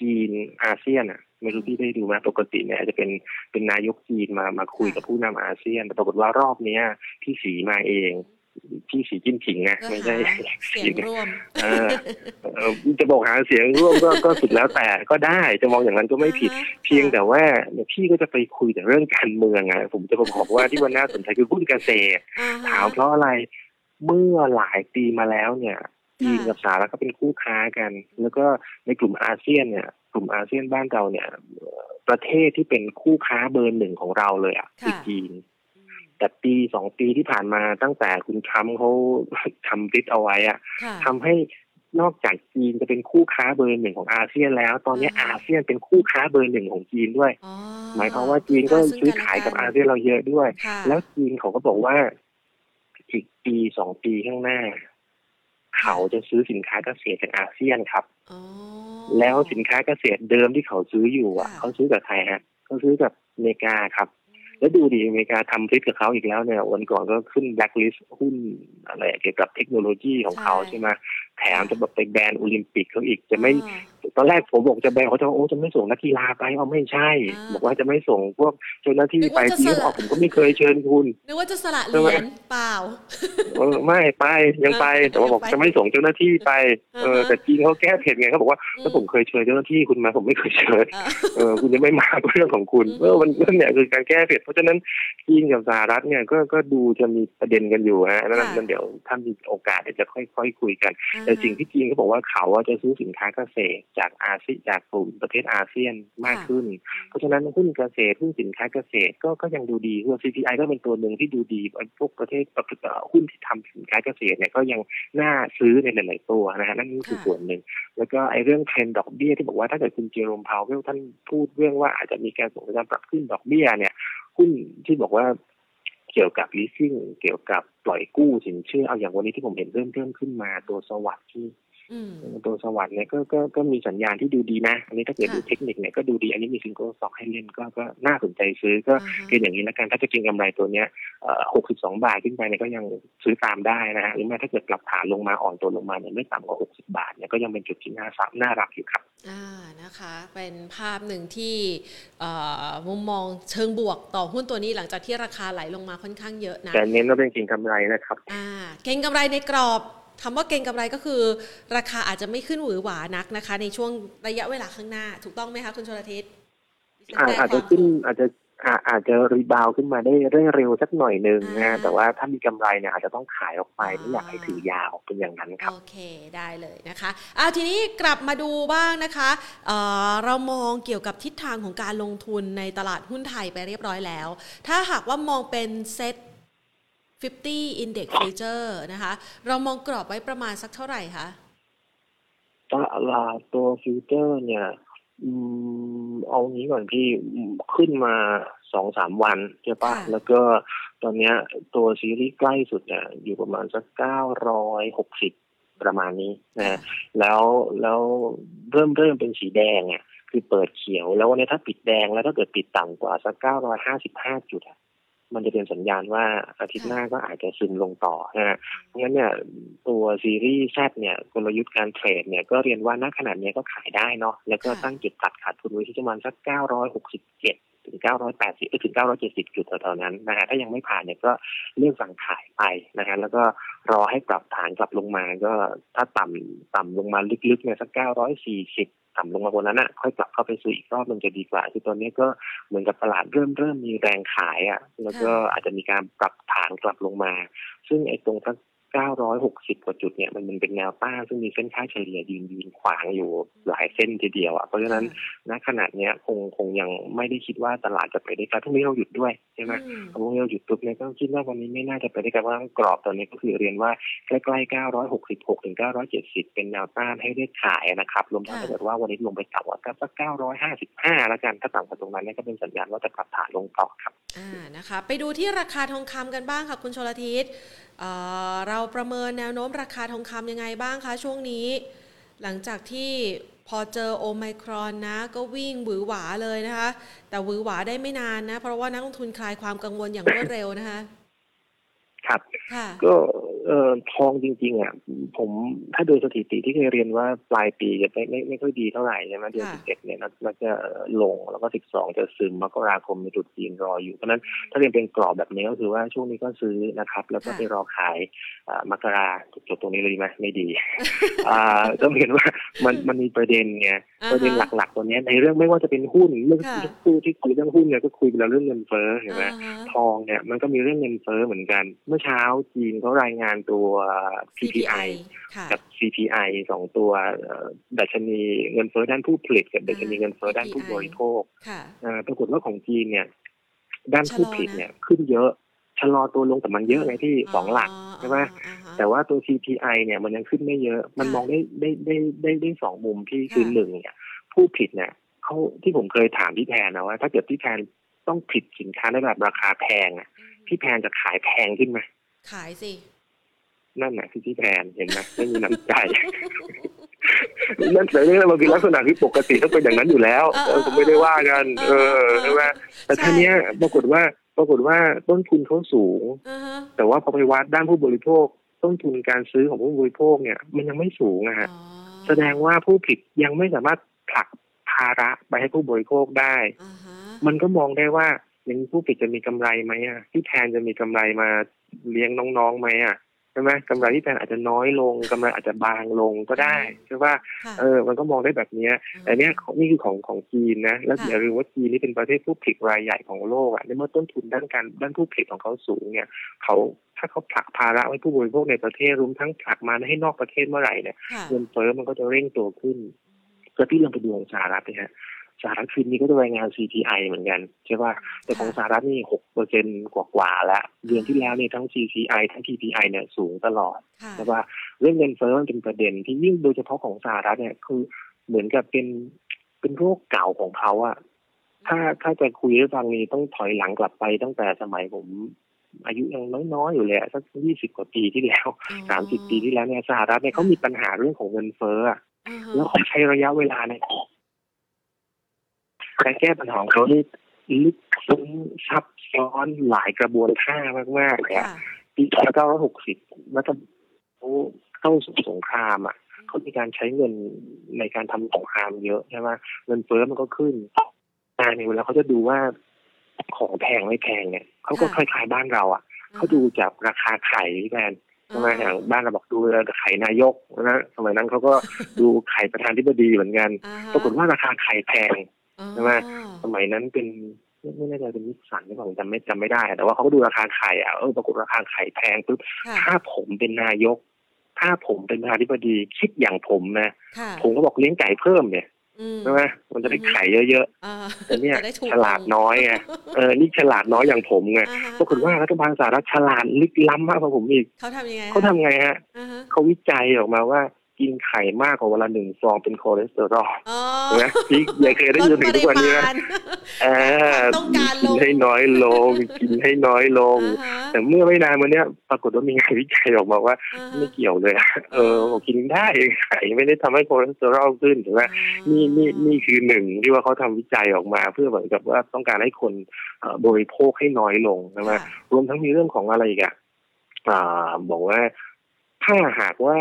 จีนอาเซียนอะไม่รู้พี่ได้ดูไหมปกติเนี่ยจะเป็นเป็นนายกจีนมามาคุยกับผู้นำอาเซียน แต่ปรากฏว่ารอบเนี้ยพี่สีมาเองพี่สีจิ้นผิงนะไม่ใช่เสียงร่วมจะบอกหาเสียงร่วมก็ก็สุดแล้วแต่ก็ได้จะมองอย่างนั้นก็ไม่ผิด เพียงแต่ว่าพี่ก็จะไปคุยแต่เรื่องการเมืองอะผมจะบอกว่าที่วันน่าสนใจคือหุ้นเกษตรถามเพราะอะไรเมื่อหลายปีมาแล้วเนี่ย จีนกับสหรัฐก็เป็นคู่ค้ากัน แล้วก็ในกลุ่มอาเซียนเนี่ย กลุ่มอาเซียนบ้านเราเนี่ย ประเทศที่เป็นคู่ค้าเบอร์หนึ่งของเราเลยอะคือจีนแต่ปีสองปีที่ผ่านมาตั้งแต่คุณทรัมป์เขาทำฤทธิ์เอาไว้อะทำให้นอกจากจีนจะเป็นคู่ค้าเบอร์หนึ่งของอาเซียนแล้ว ตอนนี้อาเซียนเป็นคู่ค้าเบอร์หนึ่งของจีนด้วย หมายความว่าจีนก็ซื้อขายกับอาเซียนเราเยอะด้วย แล้วจีนเขาก็บอกว่าอีกปีสองปีข้างหน้า เขาจะซื้อสินค้าเกษตรจากอาเซียนครับแล้วสินค้าเกษตรเดิมที่เขาซื้ออยู่อะ เขาซื้อกับใครฮะเขาซื้อกับอเมริกาครับ แล้วดูดิอเมริกาทำฤทธิ์กับเขาอีกแล้วเนี่ย วันก่อนก็ขึ้นแบล็คลิสต์หุ้นอะไรเกี่ยวกับเทคโนโลยีของเขาใช่ไหมแถมจะแบบไปแบนโอลิมปิกเขาอีกจะไม่ ตอนแรกผมบอกจะแบนเขาจะโอ้จะไม่ส่งนักกีฬาไปเอาไม่ใช่ บอกว่าจะไม่ส่งพวกเจ้าหน้าที่ไปที่ออกผมก็ไม่เคยเชิญคุณนึกว่าจะสละเหรียญเปล่าไม่ไปยังไปแต่ว่าบอกจะไม่ส่งเจ้าหน้าที่ไปเออแต่จริงเขาแก้เผ็ดไงเขาบอกว่าถ้าผมเคยเชิญเจ้าหน้าที่คุณมาผมไม่เคยเชิญเออคุณจะไม่มาเรื่องของคุณเออมันเรื่องเนี่ยคือการแก้เผ็ดเพราะฉะนั้นจีนกับสหรัฐเนี่ยก็ก็ดูจะมีประเด็นกันอยู่ฮะนั้นเดี๋ยวถ้ามีโอกาสจะค่อยๆคุยกัน แต่สิ่งที่จีนเขาบอกว่าเขาจะซื้อสินค้าเกษตรจากอาเซียนจากกลุ่มประเทศอาเซียนมากขึ้น เพราะฉะนั้นหุ้นเกษตรหุ้นสินค้าเกษตรก็ก็ยังดูดีหุ้น CPI ก็เป็นตัวหนึ่งที่ดูดีพวกประเทศหุ้นที่ทำสินค้าเกษตรเนี่ยก็ยังน่าซื้อในหลาย ๆ ตัวนะฮะนั่นคือส่วนหนึ่ง แล้วก็ไอ้เรื่องเทรนด์ดอกเบี้ยที่บอกว่าถ้าเกิดคุณเจอโรมพาวเวลท่านพูดเรื่องว่าอาจจะมีการส่งสัญญาณปรับขึ้นดอกเบี้ยเนี่ยหุ้นที่บอกว่าเกี่ยวกับ leasing เกี่ยวกับปล่อยกู้สินเชื่อเอาอย่างวันนี้ที่ผมเห็นเริ่มเริ่มขึ้นมาตัวสวัสดิ์ที่ ตัวสวัสดิ์เนี่ยก็ก็ก็มีสัญญาณที่ดูดีนะ อันนี้ถ้าเกิดดูเทคนิคเนี่ยก็ดูดี อันนี้มี single stock ให้เล่นก็ก็น่าสนใจซื้อก็คืออย่างนี้แล้วกันถ้าจะเก็งกำไรตัวเนี้ยหกสิบสองบาทขึ้นไปเนี่ยก็ยังซื้อตามได้นะฮะหรือแม้ถ้าเกิดปรับฐานลงมาอ่อนตัวลงมาเนี่ยไม่ต่ำกว่าหกสิบบาทเนี่ยก็ยังเป็นจุดที่น่าซับน่ารับอยู่ครับอ่านะคะเป็นภาพหนึ่งที่มุมมองเชิงบวกต่อหุ้นตัวนี้หลังจากที่ราคาไหลลงมาค่อนข้างเยอะนะแต่เน้นว่าเป็นเก็งกำไรนะครับอ่าเก็งกำไรในกรอบ คำว่าเก่งกำไรก็คือ ราคาอาจจะไม่ขึ้นหวือหวานักนะคะ ในช่วงระยะเวลาข้างหน้า ถูกต้องไหมคะคุณชลทิศอาจจะขึ้นอาจจะอาจจะรีบาวขึ้นมาได้เร็วสักหน่อยหนึ่งนะแต่ว่าถ้ามีกำไรเนี่ยอาจจะต้องขายออกไปไม่อยากให้ถือยาวเป็นอย่างนั้นครับโอเคได้เลยนะคะเอาทีนี้กลับมาดูบ้างนะคะเเรามองเกี่ยวกับทิศทางของการลงทุนในตลาดหุ้นไทยไปเรียบร้อยแล้ว ถ้าหากว่ามองเป็นเซ็ต 50 Index Future นะคะ เรามองกรอบไว้ประมาณสักเท่าไหร่คะตลาดตัว future เนี่ยเอานี้ก่อนพี่ขึ้นมาสองสามวันใช่ปะแล้วก็ตอนเนี้ย ตัวซีรีส์ใกล้สุดเนี่ยอยู่ประมาณสักเก้าร้อยหกสิบประมาณนี้นะแล้วแล้วเริ่มเริ่มเป็นสีแดงเนี่ยคือเปิดเขียว แล้ววันนี้ถ้าปิดแดงแล้วถ้าเกิดปิดต่ำกว่าสักเก้าร้อยห้าสิบห้าจุด มันจะเป็นสัญญาณว่าอาทิตย์หน้าก็อาจจะซึมลงต่อนะฮะงั้นเนี่ยตัวซีรีส์แซดเนี่ยกลยุทธ์การเทรดเนี่ยก็เรียนว่าณขนาดนี้ก็ขายได้เนาะแล้วก็ตั้งจุดตัดขาดทุนไว้ที่ประมาณสักเก้าร้อยหกสิบเจ็ดถึง 980 ถึง 970 จุดแถวๆนั้นนะฮะ ถ้ายังไม่ผ่านเนี่ยก็เลื่อนสั่งขายไปนะฮะ แล้วก็รอให้ปรับฐานกลับลงมา ก็ถ้าต่ำต่ำลงมาลึกๆเนี่ยสัก 940 ต่ำลงมาบนนั้นอะค่อยกลับเข้าไปซื้ออีกรอบมันจะดีกว่า ที่ตอนนี้ก็เหมือนกับตลาดเริ่มเริ่มมีแรงขายอะแล้วก็อาจจะมีการปรับฐานกลับลงมา ซึ่งไอ้ตรงทั้ง 960 กว่าจุดเนี่ยมันมันเป็นแนวต้านซึ่งมีเส้นค่าเฉลี่ยยืนยืนขวางอยู่หลายเส้นทีเดียวอะเพราะฉะนั้นณขนาดเนี้ยคงคงยังไม่ได้คิดว่าตลาดจะไปได้ไกลพรุ่งนี้เราหยุดด้วยใช่ไหมพรุ่งนี้เราหยุดปุ๊บเนี่ยก็คิดว่าวันนี้ไม่น่าจะไปได้ไกลว่ากรอบตอนนี้ก็คือเรียนว่าใกล้ๆ 966 ถึง 970 เป็นแนวต้านให้ได้ขายนะครับรวมทั้งถ้าเกิดว่าวันนี้ลงไปต่ำกว่าสัก955 แล้วกันถ้าต่ำกว่าตรงนั้นก็เป็นสัญญาณว่าจะกลับฐานลงต่อครับอ่านะคะ ไปดูที่ราคาทองคำกันบ้างค่ะคุณชลทิศ เราประเมินแนวโน้มราคาทองคำยังไงบ้างคะช่วงนี้ หลังจากที่พอเจอโอไมครอนนะ ก็วิ่งหวือหวาเลยนะคะ แต่หวือหวาได้ไม่นานนะ เพราะว่านักลงทุนคลายความกังวลอย่างรวดเร็วนะคะ ครับ ก็เอ่อทองจริง ๆ อะ ผมถ้าโดยสถิติที่เคยเรียนว่าปลายปีจะไม่ไม่ไม่ค่อยดีเท่าไหร่ใช่ไหมเดือนสิบเอ็ดเนี่ยมันจะลงแล้วก็สิบสองจะซึมมกราคมมีจุดจีนรออยู่เพราะนั้นถ้าเรียนเป็นกรอบแบบนี้ก็คือว่าช่วงนี้ก็ซื้อนะครับ แล้วก็ไปรอขายมกราจบตรงนี้เลยไหมไม่ดีอ่าต้องเห็นว่ามันมันมีประเด็นไงประเด็นหลักๆตัวนี้ในเรื่องไม่ว่าจะเป็นหุ้นเรื่องคู่ที่คุยเรื่องหุ้นเนี่ยก็คุยไปแล้วเรื่องเงินเฟ้อเห็นไหมทองเนี่ยมันก็มีเรื่องเงินเฟ้อเหมือนกันเมื่อเช้าจีนเขารายงานตัว PPI กับ CPI สองตัวดัชนีเงินเฟ้อด้านผู้ผลิต กับดัชนีเงินเฟ้อด้านผู้บริโภคปรากฏว่าของจีนเนี่ย ด้านผู้ผลิตเนี่ยขึ้นเยอะชะลอตัวลงแต่มันเยอะไงที่สองหลักใช่ไหมแต่ว่าตัว CPI เนี่ยมันยังขึ้นไม่เยอะ มันมองได้ได้ได้ได้ได้สองมุมที่คือหนึ่งเนี่ย ผู้ผลิตเนี่ยเขาที่ผมเคยถามพี่แพนนะว่า ถ้าเกิดพี่แพนต้องผลิตสินค้าในแบบราคาแพงอะ พี่แพนจะขายแพงขึ้นไหมขายสิ นั่นแหละคือที่แพนเห็นไหมไม่มีน้ำใจนั่นแต่นี่มันคือลักษณะที่ปกติต้องเป็นอย่างนั้นอยู่แล้วเออผมไม่ได้ว่ากัน เออใช่ไหมแต่ทีเนี้ยปรากฏว่าปรากฏว่าต้นทุนเขาสูง แต่ว่าพอไปวัดด้านผู้บริโภค ต้นทุนการซื้อของผู้บริโภคเนี่ย มันยังไม่สูงนะฮะแสดงว่าผู้ผิดยังไม่สามารถผลักภาระไปให้ผู้บริโภคได้ มันก็มองได้ว่า อย่างผู้ผิดจะมีกำไรไหมอะที่แทนจะมีกำไรมาเลี้ยงน้องๆไหมอะใช่ไหมกำไรที่แทนอาจจะน้อยลงกำไรอาจจะบางลงก็ได้ใช่ว่าเออมันก็มองได้แบบเนี้ยแต่เนี้ยนี่คือของของจีนนะแล้วอย่าลืมว่าจีนนี่เป็นประเทศผู้ผลิตรายใหญ่ของโลกอะในเมื่อต้นทุนด้านการด้านผู้ผลิตของเขาสูงเนี่ยเขาถ้าเขาผลักภาระไว้ผู้บริโภคในประเทศรวมทั้งผลักมาให้นอกประเทศเมื่อไหร่เนี่ยเงินเฟ้อมันก็จะเร่งตัวขึ้นก็ที่เราไปดูของสหรัฐนะฮะ สหรัฐคืนนี้ก็จะรายงาน CPI เหมือนกัน ใช่ป่ะแต่ของสหรัฐนี่หกเปอร์เซ็นกว่าๆแล้วเดือนที่แล้วนี่ทั้ง CPI ทั้ง PPI เนี่ยสูงตลอดใช่ป่ะเรื่องเงินเฟ้อมันเป็นประเด็นที่ยิ่งโดยเฉพาะของสหรัฐเนี่ยคือเหมือนกับเป็นเป็นโรคเก่าของเขาอะถ้าถ้าจะคุยเรื่องนี้ต้องถอยหลังกลับไปตั้งแต่สมัยผมอายุยังน้อยๆอยู่เลยสักยี่สิบกว่าปีที่แล้วสามสิบปีที่แล้วเนี่ยสหรัฐเนี่ยเขามีปัญหาเรื่องของเงินเฟ้อแล้วเขาใช้ระยะเวลาใน การแก้ปัญหาของเขาที่ลึกซึ้งซับซ้อนหลายกระบวนท่ามากๆเลยปีเก้าร้อยหกสิบรัฐบาลเข้าสู่สงครามอะเขามีการใช้เงินในการทำสงครามเยอะใช่ไหมเงินเฟ้อมันก็ขึ้นแต่ในเวลาเขาจะดูว่าของแพงไม่แพงเนี่ยเขาก็คล้ายๆบ้านเราอะเขาดูจากราคาไข่แบนใช่ไหมอย่างบ้านเราบอกดูไข่นายกนะสมัยนั้นเขาก็ดูไข่ประธานที่บดีเหมือนกัน ปรากฏว่าราคาไข่แพง ใช่ไหมสมัยนั้นเป็นไม่แน่ใจเป็นนิสสันหรือเปล่าจำไม่จำไม่ได้ แต่ว่าเขาก็ดูราคาไข่อะเออปรากฏราคาไข่แพงปุ๊บถ้าผมเป็นนายก ถ้าผมเป็นประธานธิบดีคิดอย่างผมนะผมก็บอกเลี้ยงไก่เพิ่มเนี่ยใช่ไหมมันจะได้ไข่เยอะๆแต่เนี่ยฉลาดน้อยไงเออนี่ฉลาดน้อยอย่างผมไงปรากฏว่ารัฐบาลสหรัฐฉลาดลึกล้ำมากกว่าผมอีกเขาทำยังไงเขาทำไงฮะเขาวิจัยออกมาว่า กินไข่มากกว่าวันละหนึ่งฟองเป็นคอเลสเตอรอลนะพี่ยังเคยได้ยินถึงทุกวันนี้ไหมต้องการกินให้น้อยลง กินให้น้อยลง แต่เมื่อไม่นานมาเนี้ยปรากฏว่ามีงานวิจัยออกมาว่า ไม่เกี่ยวเลยเออกินได้ไข่ไม่ได้ทำให้คอเลสเตอรอลขึ้นถูกไหมนี่นี่นี่คือหนึ่งที่ว่าเขาทำวิจัยออกมาเพื่อเหมือนกับว่าต้องการให้คนบริโภคให้น้อยลงใช่ไหมรวมทั้งมีเรื่องของอะไรอีกอะบอกว่าถ้าหากว่า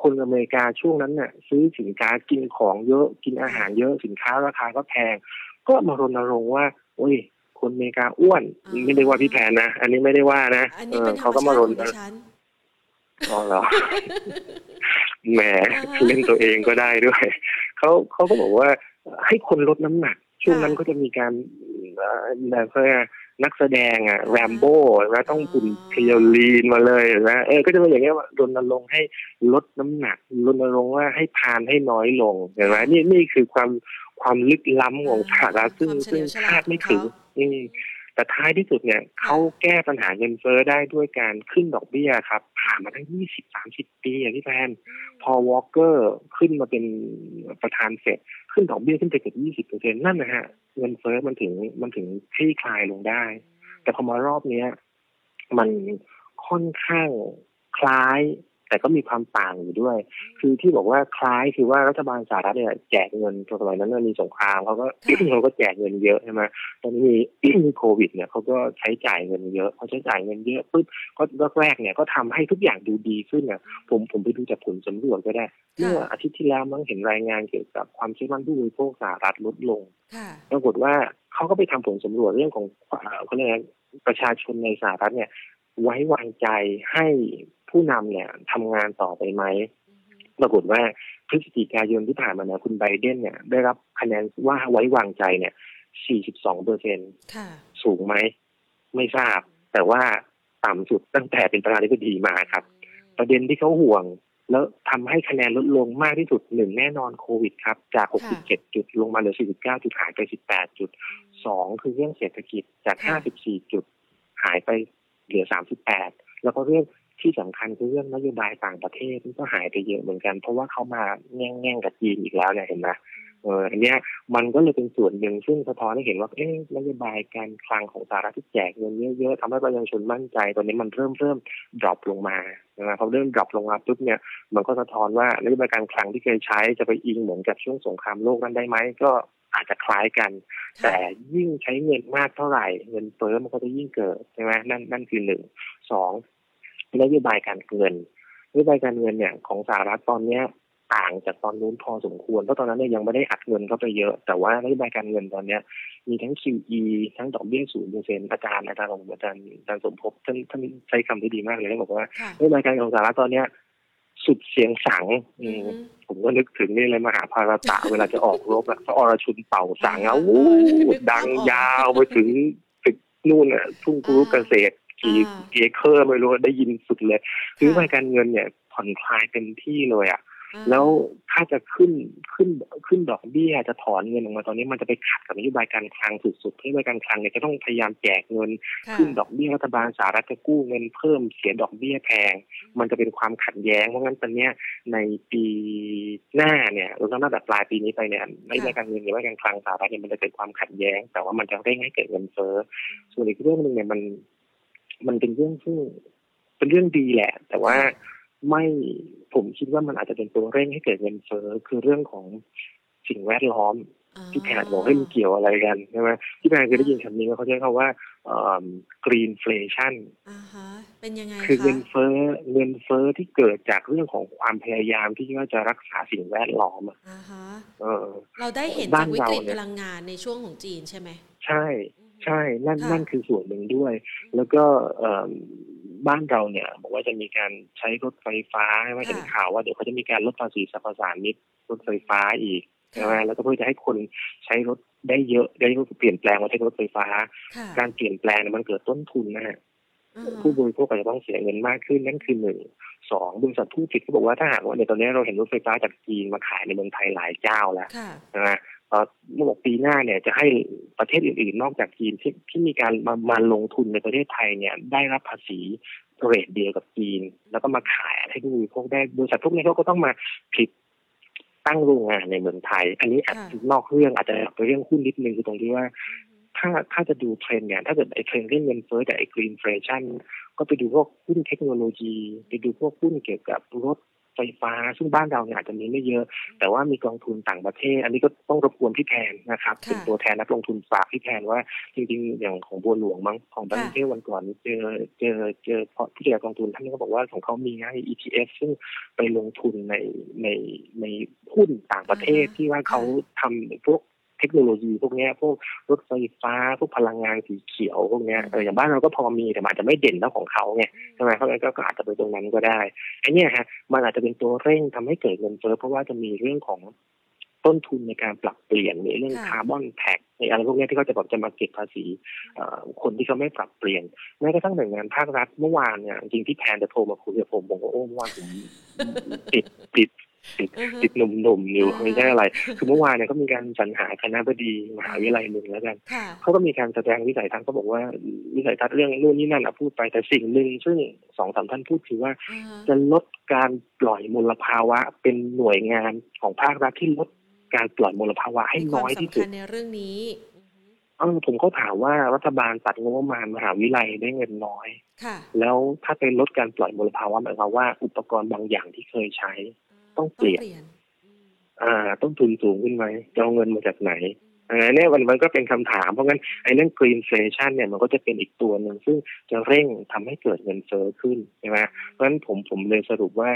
คนอเมริกาช่วงนั้นเนี่ยซื้อสินค้ากินของเยอะกินอาหารเยอะสินค้าราคาก็แพง ก็มารณรงค์ว่าโอ้ย คนอเมริกาอ้วน ไม่ได้ว่าพี่แพนนะ อันนี้ไม่ได้ว่านะเออเขาก็มารณรงค์อ๋อเหรอแหมเล่นตัวเองก็ได้ด้วยเขาเขาก็บอกว่าให้คนลดน้ำหนัก ช่วงนั้นก็จะมีการแบบเพื่อ นักแสดงอะแรมโบ้แล้วต้องคุณเพียวลีนมาเลยนะเออก็จะเป็นอย่างเงี้ยว่ารณรงค์ให้ลดน้ำหนักรณรงค์ว่าให้ทานให้น้อยลงเห็นไหมนี่นี่คือความความลึกล้ำของสหรัฐซึ่งซึ่งคาดไม่ถึงอื แต่ท้ายที่สุดเนี่ยเขาแก้ปัญหาเงินเฟ้อได้ด้วยการขึ้นดอกเบี้ยครับ ผ่านมาตั้งยี่สิบสามสิบปีอย่างที่แพนพอวอลเกอร์ขึ้นมาเป็นประธานเสร็จขึ้นดอกเบี้ยขึ้นไปเกือบยี่สิบเปอร์เซ็นนั่นนะฮะเงินเฟ้อมันถึงมันถึงคลี่คลายลงได้ แต่พอมารอบเนี้ยมันค่อนข้างคล้าย แต่ก็มีความต่างอยู่ด้วย คือที่บอกว่าคล้ายคือว่ารัฐบาลสหรัฐเนี่ยแจกเงินตอนสมัยนั้นมีสงครามเขาก็เขาก็แจกเงินเยอะใช่ไหมตอนนี้มีมีโควิดเนี่ยเขาก็ใช้จ่ายเงินเยอะเขาใช้จ่ายเงินเยอะปุ๊บก็แรกเนี่ยก็ทำให้ทุกอย่างดูดีขึ้นเนี่ยผมผมไปดูจากผลสำรวจก็ได้เมื่ออาทิตย์ที่แล้วมั้งเห็นรายงานเกี่ยวกับความเชื่อมั่นผู้บริโภคสหรัฐลดลงปรากฏว่าเขาก็ไปทำผลสำรวจเรื่องของเขาเรียกประชาชนในสหรัฐเนี่ย ไว้วางใจให้ผู้นำเนี่ยทำงานต่อไปไหมปรากฏว่าพฤศจิกายนที่ผ่านมาเนี่ยคุณไบเดนเนี่ยได้รับคะแนนว่าไว้วางใจเนี่ย 42เปอร์เซ็นสูงไหม ไม่ทราบ แต่ว่าต่ำสุดตั้งแต่เป็นประธานาธิบดีมาครับ ประเด็นที่เขาห่วง แล้วทำให้คะแนนลดลงมากที่สุดหนึ่งแน่นอนโควิดครับ จาก 67 จุดลงมาเหลือ 49 จุดหายไป 18 จุดสองคือเรื่องเศรษฐกิจจาก 54 จุดหายไป เหลือ38แล้วก็เรื่องที่สำคัญคือเรื่องนโยบายต่างประเทศที่ก็หายไปเยอะเหมือนกัน เพราะว่าเขามาแง่งแง่งกับจีนอีกแล้วเนี่ยเห็นไหมเอออันเนี้ยมันก็เลยเป็นส่วนหนึ่งซึ่งสะท้อนให้เห็นว่าเอ๊ะนโยบายการคลังของสหรัฐที่แจกเงินเยอะๆทำให้ประชาชนมั่นใจ ตอนนี้มันเริ่มเริ่ม drop ลงมานะพอเริ่ม drop ลงมาปุ๊บเนี่ยมันก็สะท้อนว่านโยบายการคลังที่เคยใช้จะไปอิงเหมือนกับช่วงสงครามโลกนั้นได้ไหมก็ อาจจะคล้ายกัน แต่ยิ่งใช้เงินมากเท่าไหร่ เงินเฟ้อมันก็จะยิ่งเกิดใช่ไหมนั่นนั่นคือหนึ่งสองนโยบายการเงินนโยบายการเงินเนี่ยของสหรัฐตอนเนี้ยต่างจากตอนนู้นพอสมควรเพราะตอนนั้นเนี่ยยังไม่ได้อัดเงินเข้าไปเยอะ แต่ว่านโยบายการเงินตอนเนี้ย มีทั้ง QE ทั้งดอกเบี้ยศูนย์เปอร์เซ็นต์อาจารย์อาจารย์ของอาจารย์อาจารย์สมภพท่านท่านใช้คำที่ดีมากเลยท่านบอกว่านโยบายการเงินของสหรัฐตอนเนี้ย สุดเสียงสังผมก็นึกถึงนี่เลยมหาภารตะเวลาจะออกรบอะพระอรชุนเป่าสังอะวู้ดังยาวไปถึงตึกนู่นอะทุ่งคุรุเกษตรกี่เอเคอร์ไม่รู้ได้ยินสุดเลย คือรายการเงินเนี่ยผ่อนคลายเต็มที่เลยอะ แล้วถ้าจะขึ้นขึ้นขึ้นดอกเบี้ยจะถอนเงินออกมาตอนนี้มันจะไปขัดกับนโยบายการคลังสุดๆนโยบายการคลังเนี่ยจะต้องพยายามแจกเงิน ขึ้นดอกเบี้ยรัฐบาลสหรัฐจะกู้เงินเพิ่มเสียดอกเบี้ยแพง มันจะเป็นความขัดแย้งเพราะงั้นตอนนี้ในปีหน้าเนี่ยเราต้องนับแบบปลายปีนี้ไปเนี่ยนโยบายการเงินนโยบายการคลังสหรัฐเนี่ยมันจะเกิดความขัดแย้ง แต่ว่ามันจะได้ให้เกิดเงินเฟ้อส่วนอีกเรื่องหนึ่งเนี่ยมัน มันเป็นเรื่องซึ่งเป็นเรื่องดีแหละ แต่ว่า ไม่ผมคิดว่ามันอาจจะเป็นตัวเร่งให้เกิดเงินเฟ้อคือเรื่องของสิ่งแวดล้อมที่แพทย์บอกให้มันเกี่ยวอะไรกันใช่ไหมที่แพทย์เคยได้ยินคำนี้ว่าเขาใช้คำว่ากรีนเฟลชันเป็นยังไงคือเงินเฟ้อเงินเฟ้อที่เกิดจากเรื่องของความพยายามที่ว่าจะรักษาสิ่งแวดล้อมอะเราได้เห็นจากวิกฤตพลังงานในช่วงของจีนใช่ไหม ใช่ ใช่ นั่นนั่นคือส่วนหนึ่งด้วย แล้วก็ บ้านเราเนี่ยบอกว่าจะมีการใช้รถไฟฟ้าไม่เห็นข่าวว่าเดี๋ยวเขาจะมีการลดภาษีสรรพสามิตรถไฟฟ้าอีกใช่ไหมแล้วก็เพื่อจะให้คนใช้รถได้เยอะได้เปลี่ยนแปลงมาใช้รถไฟฟ้า การเปลี่ยนแปลงมันเกิดต้นทุนนะฮะผู้บริโภคอาจจะต้องเสียเงินมากขึ้นนั่นคือหนึ่งสองบริษัทผู้ผลิตเขาบอกว่าถ้าหากว่าในตอนนี้เราเห็นรถไฟฟ้าจากจีนมาขายในเมืองไทยหลายเจ้าแล้วนะ เมื่อบอกปีหน้าเนี่ยจะให้ประเทศอื่นๆ นอกจากจีนที่ที่มีการมามาลงทุนในประเทศไทยเนี่ยได้รับภาษีเรทเดียวกับจีน แล้วก็มาขายให้ผู้บริโภคได้บริษัทพวกนี้เขาก็ต้องมาผลิตตั้งโรงงานในเมืองไทย อันนี้อาจจะนอกเรื่องอาจจะไปเรื่องหุ้นนิดนึงคือตรงที่ว่า ถ้าถ้าจะดูเทรนด์เนี่ยถ้าเกิดไอ้เทรนด์เรื่องเงินเฟ้อแต่ไอ้ greenflation ก็ไปดูพวกหุ้นเทคโนโลยี ไปดูพวกหุ้นเกี่ยวกับรถ ไฟฟ้า ซึ่งบ้านเราเนี่ยอาจจะมีไม่เยอะ แต่ว่ามีกองทุนต่างประเทศ อันนี้ก็ต้องรบกวนพี่แทนนะครับเป็นตัวแทนนักลงทุนฝากพี่แทนว่าจริงๆ อย่างของบัวหลวงมั้งของบังเทวันก่อนเจอเจอเจอผู้จัดการกองทุนท่านก็บอกว่าของเขามีให้ ETF ซึ่งไปลงทุนในในในหุ้นต่างประเทศที่ว่าเขาทำพวกเทคโนโลยีพวกนี้พวกรถไฟฟ้าพวกพลังงานสีเขียวพวกนี้เอออย่างบ้านเราก็พอมีแต่อาจจะไม่เด่นเท่าของเขาไงใช่ไหมเขาก็อาจจะไปตรงนั้นก็ได้ไอ้นี่ฮะมันอาจจะเป็นตัวเร่งทำให้เกิดเงินเฟ้อเพราะว่าจะมีเรื่องของต้นทุนในการปรับเปลี่ยนในเรื่องคาร์บอนแท็กในอะไรพวกนี้ที่เขาจะแบบจะมาเก็บภาษีคนที่เขาไม่ปรับเปลี่ยนแม้กระทั่งหน่วยงานภาครัฐเมื่อวานเนี่ยจริงที่แทนจะโทรมาคุยกับผมผมก็โอ้เมื่อวานผมติดติด ติดติดหนุ่มๆอยู่ไม่ใช่อะไร คือเมื่อวานเนี่ยก็มีการสรรหาคณะบดีมหาวิทยาลัยหนึ่งแล้วกันเขาก็มีการแสดงวิสัยทัศน์เขาบอกว่าวิสัยทัศน์เรื่องนู่นนี่นั่นอะพูดไปแต่สิ่งหนึ่งซึ่งสองสามท่านพูดคือว่า จะลดการปล่อยมลภาวะ เป็นหน่วยงานของภาครัฐที่ลดการปล่อยมลภาวะให้น้อยที่สุดในเรื่องนี้เออผมก็ถามว่ารัฐบาลตัดงบประมาณมหาวิทยาลัยได้เงินน้อยแล้วถ้าไปลดการปล่อยมลภาวะหมายความว่าอุปกรณ์บางอย่างที่เคยใช้ ต้องเปลี่ยน อ่า ต้องทุนสูงขึ้นไหมจะเอาเงินมาจากไหนอ่าเนี่ยมันมันก็เป็นคำถามเพราะงั้นไอ้เรื่อง green inflation เนี่ยมันก็จะเป็นอีกตัวหนึ่งซึ่งจะเร่งทำให้เกิดเงินเฟ้อขึ้นใช่ไหมเพราะฉะนั้นผมผมเลยสรุปว่า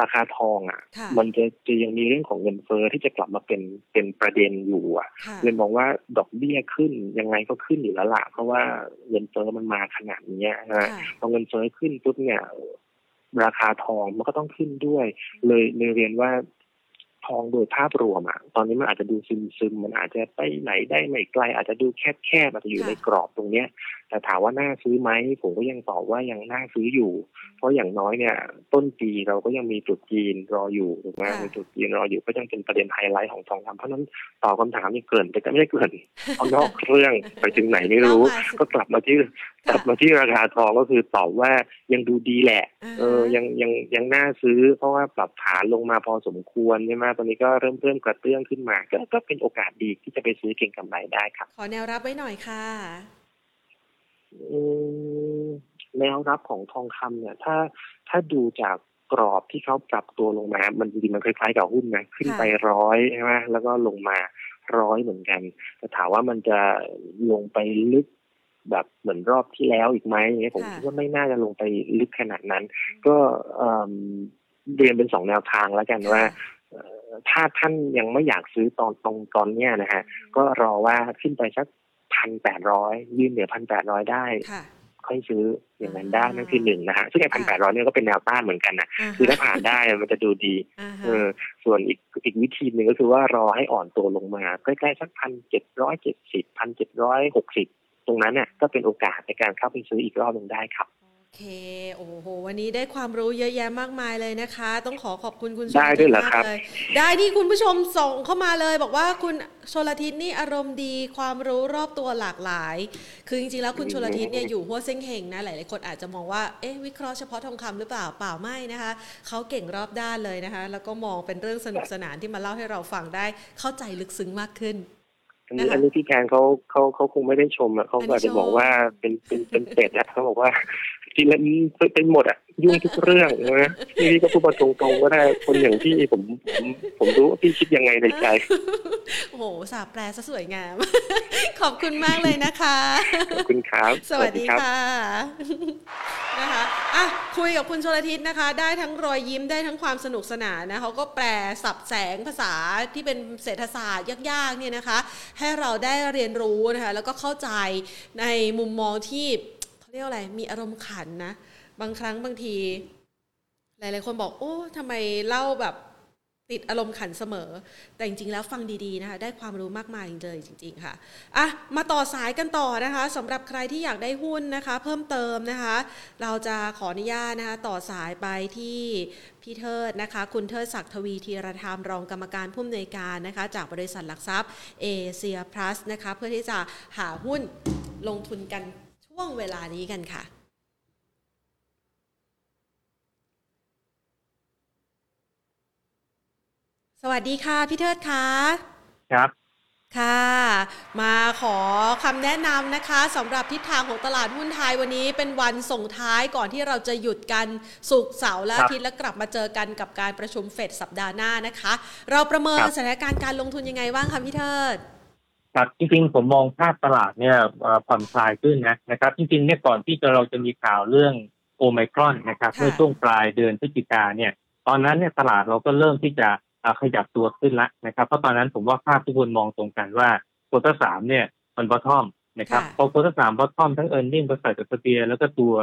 ราคาทองอะ มันจะจะยังมีเรื่องของเงินเฟ้อที่จะกลับมาเป็นเป็นประเด็นอยู่อะเลยมองว่าดอกเบี้ยขึ้นยังไงก็ขึ้นอยู่แล้วล่ะเพราะว่าเงินเฟ้อมันมาขนาดนี้นะพอเงินเฟ้อขึ้นปุ๊บเนี่ย ราคาทองมันก็ต้องขึ้นด้วย เลยเลยเรียนว่าทองโดยภาพรวมอะตอนนี้มันอาจจะดูซึมซึมมันอาจจะไปไหนได้ไม่ไกล อาจจะดูแคบแคบอาจจะอยู่ในกรอบตรงเนี้ย แต่ถามว่าน่าซื้อไหมผมก็ยังตอบว่ายังน่าซื้ออยู่ เพราะอย่างน้อยเนี่ย ต้นปีเราก็ยังมีจุดจีนรออยู่ถูกไหมมีจุดจีนรออยู่ก็ยังเป็นประเด็นไฮไลท์ของทองคำเพราะนั้นตอบคาถามนี่เกินแต่ก็ไม่ได้เกินเอานอกเรื่องไปถึงไหนไม่รู้ ก็กลับมาที่กลับมาที่ราคาทองก็คือตอบว่ายังดูดีแหละ เออยังยังยังน่าซื้อ เพราะว่าปรับฐานลงมาพอสมควรใช่ไหมตอนนี้ก็เริ่มเพิ่มกระเตื้องขึ้นมาก็ก็เป็นโอกาสดีที่จะไปซื้อเก่งกำไรได้ครับ ขอแนวรับไว้หน่อยค่ะ แนวรับของทองคำเนี่ย ถ้าถ้าดูจากกรอบที่เขาปรับตัวลงมา มันจริงๆมันคล้ายๆกับหุ้นนะขึ้นไปร้อยใช่ไหมแล้วก็ลงมาร้อยเหมือนกันแต่ถามว่ามันจะลงไปลึกแบบเหมือนรอบที่แล้วอีกไหมเนี่ยผมคิดว่าไม่น่าจะลงไปลึกขนาดนั้น ก็เรียนเป็นสองแนวทางแล้วกันว่าถ้าท่านยังไม่อยากซื้อตอนตรงตอนเนี้ยนะฮะก็รอว่าขึ้นไปสัก พันแปดร้อยยืนเหนือพันแปดร้อยได้ค่อยซื้ออย่างนั้นได้นั่นคือหนึ่งนะฮะซึ่งไอ้พันแปดร้อยเนี่ยก็เป็นแนวต้านเหมือนกันนะคือถ้าผ่านได้มันจะดูดีเออส่วนอีกอีกวิธีหนึ่งก็คือว่ารอให้อ่อนตัวลงมาใกล้ๆสักพันเจ็ดร้อยเจ็ดสิบพันเจ็ดร้อยหกสิบตรงนั้นเนี่ยก็เป็นโอกาสในการเข้าไปซื้ออีกรอบหนึ่งได้ครับโอ เค โอ้โห วันนี้ได้ความรู้เยอะแยะมากมายเลยนะคะ ต้องขอขอบคุณคุณชลทิศมากเลย ได้ที่คุณผู้ชมส่งเข้ามาเลย บอกว่าคุณชลทิศนี่อารมณ์ดี ความรู้รอบตัวหลากหลาย คือจริงๆแล้วคุณชลทิศเนี่ยอยู่หัวเส้งเฮงนะหลายๆคนอาจจะมองว่า เอ๊ะวิเคราะห์เฉพาะทองคำหรือเปล่า เปล่าไม่นะคะ เขาเก่งรอบด้านเลยนะคะ แล้วก็มองเป็นเรื่องสนุกสนานที่มาเล่าให้เราฟังได้ เข้าใจลึกซึ้งมากขึ้นอันนี้อันนี้พี่แทนเขาเขาเขาคงไม่ได้ชมอะเขาอาจจะบอกว่าเป็นเป็นเป็นเป็ดอะเขาบอกว่า ทีละเป็นหมดอะยุ่งทุกเรื่องนะพี่ก็พูดมาตรงๆก็ได้คนอย่างพี่ผมผมผมรู้ว่าพี่คิดยังไงในใจโอ้โหสาแปลซะสวยงาม ขอบคุณมากเลยนะคะขอบคุณครับ สวัสดีค่ะนะคะอะคุยกับคุณชลทิศนะคะ ได้ทั้งรอยยิ้มได้ทั้งความสนุกสนานนะเขาก็แปลสับแสงภาษาที่เป็นเศรษฐศาสตร์ยากๆเนี่ยนะคะ ให้เราได้เรียนรู้นะคะแล้วก็เข้าใจในมุมมองที่ เรียกอะไรมีอารมณ์ขันนะ บางครั้งบางที หลาย ๆ คนบอกโอ้ทำไมเล่าแบบติดอารมณ์ขันเสมอ แต่จริง ๆ แล้วฟังดีๆนะคะได้ความรู้มากมายเลยจริง ๆ ค่ะอะ มาต่อสายกันต่อนะคะสำหรับใครที่อยากได้หุ้นนะคะ เพิ่มเติมนะคะ เราจะขออนุญาตนะคะต่อสายไปที่พี่เทิดนะคะ คุณเทิดศักดิ์ทวีธีรธรรมรองกรรมการผู้อำนวยการนะคะ จากบริษัทหลักทรัพย์เอเชียพลัสนะคะ เพื่อที่จะหาหุ้นลงทุนกัน วงเวลานี้กันค่ะ สวัสดีค่ะ พี่เทิดคะครับ ค่ะ มาขอคำแนะนำนะคะสำหรับทิศทางของตลาดหุ้นไทยวันนี้เป็นวันส่งท้ายก่อนที่เราจะหยุดกันสุกเสาร์และอาทิตย์แล้วกลับมาเจอกันกับการประชุมเฟดสัปดาห์หน้านะคะ เราประเมินสถานการณ์การลงทุนยังไงบ้างคะพี่เทิด ครับจริงๆผมมองภาพตลาดเนี่ยผ่อนคลายขึ้นนะนะครับจริงๆเนี่ยก่อนที่จะเราจะมีข่าวเรื่องโอไมครอนนะครับเมื่อช่วงปลายเดือนพฤศจิกาเนี่ย ตอนนั้นเนี่ยตลาดเราก็เริ่มที่จะขยับตัวขึ้นละนะครับเพราะตอนนั้นผมว่าภาพทุกคนมองตรงกันว่า quarter สามเนี่ยมัน bottom นะครับพอ quarter สาม bottom ทั้ง earning บริษัทจดทะเบียนแล้วก็ตัว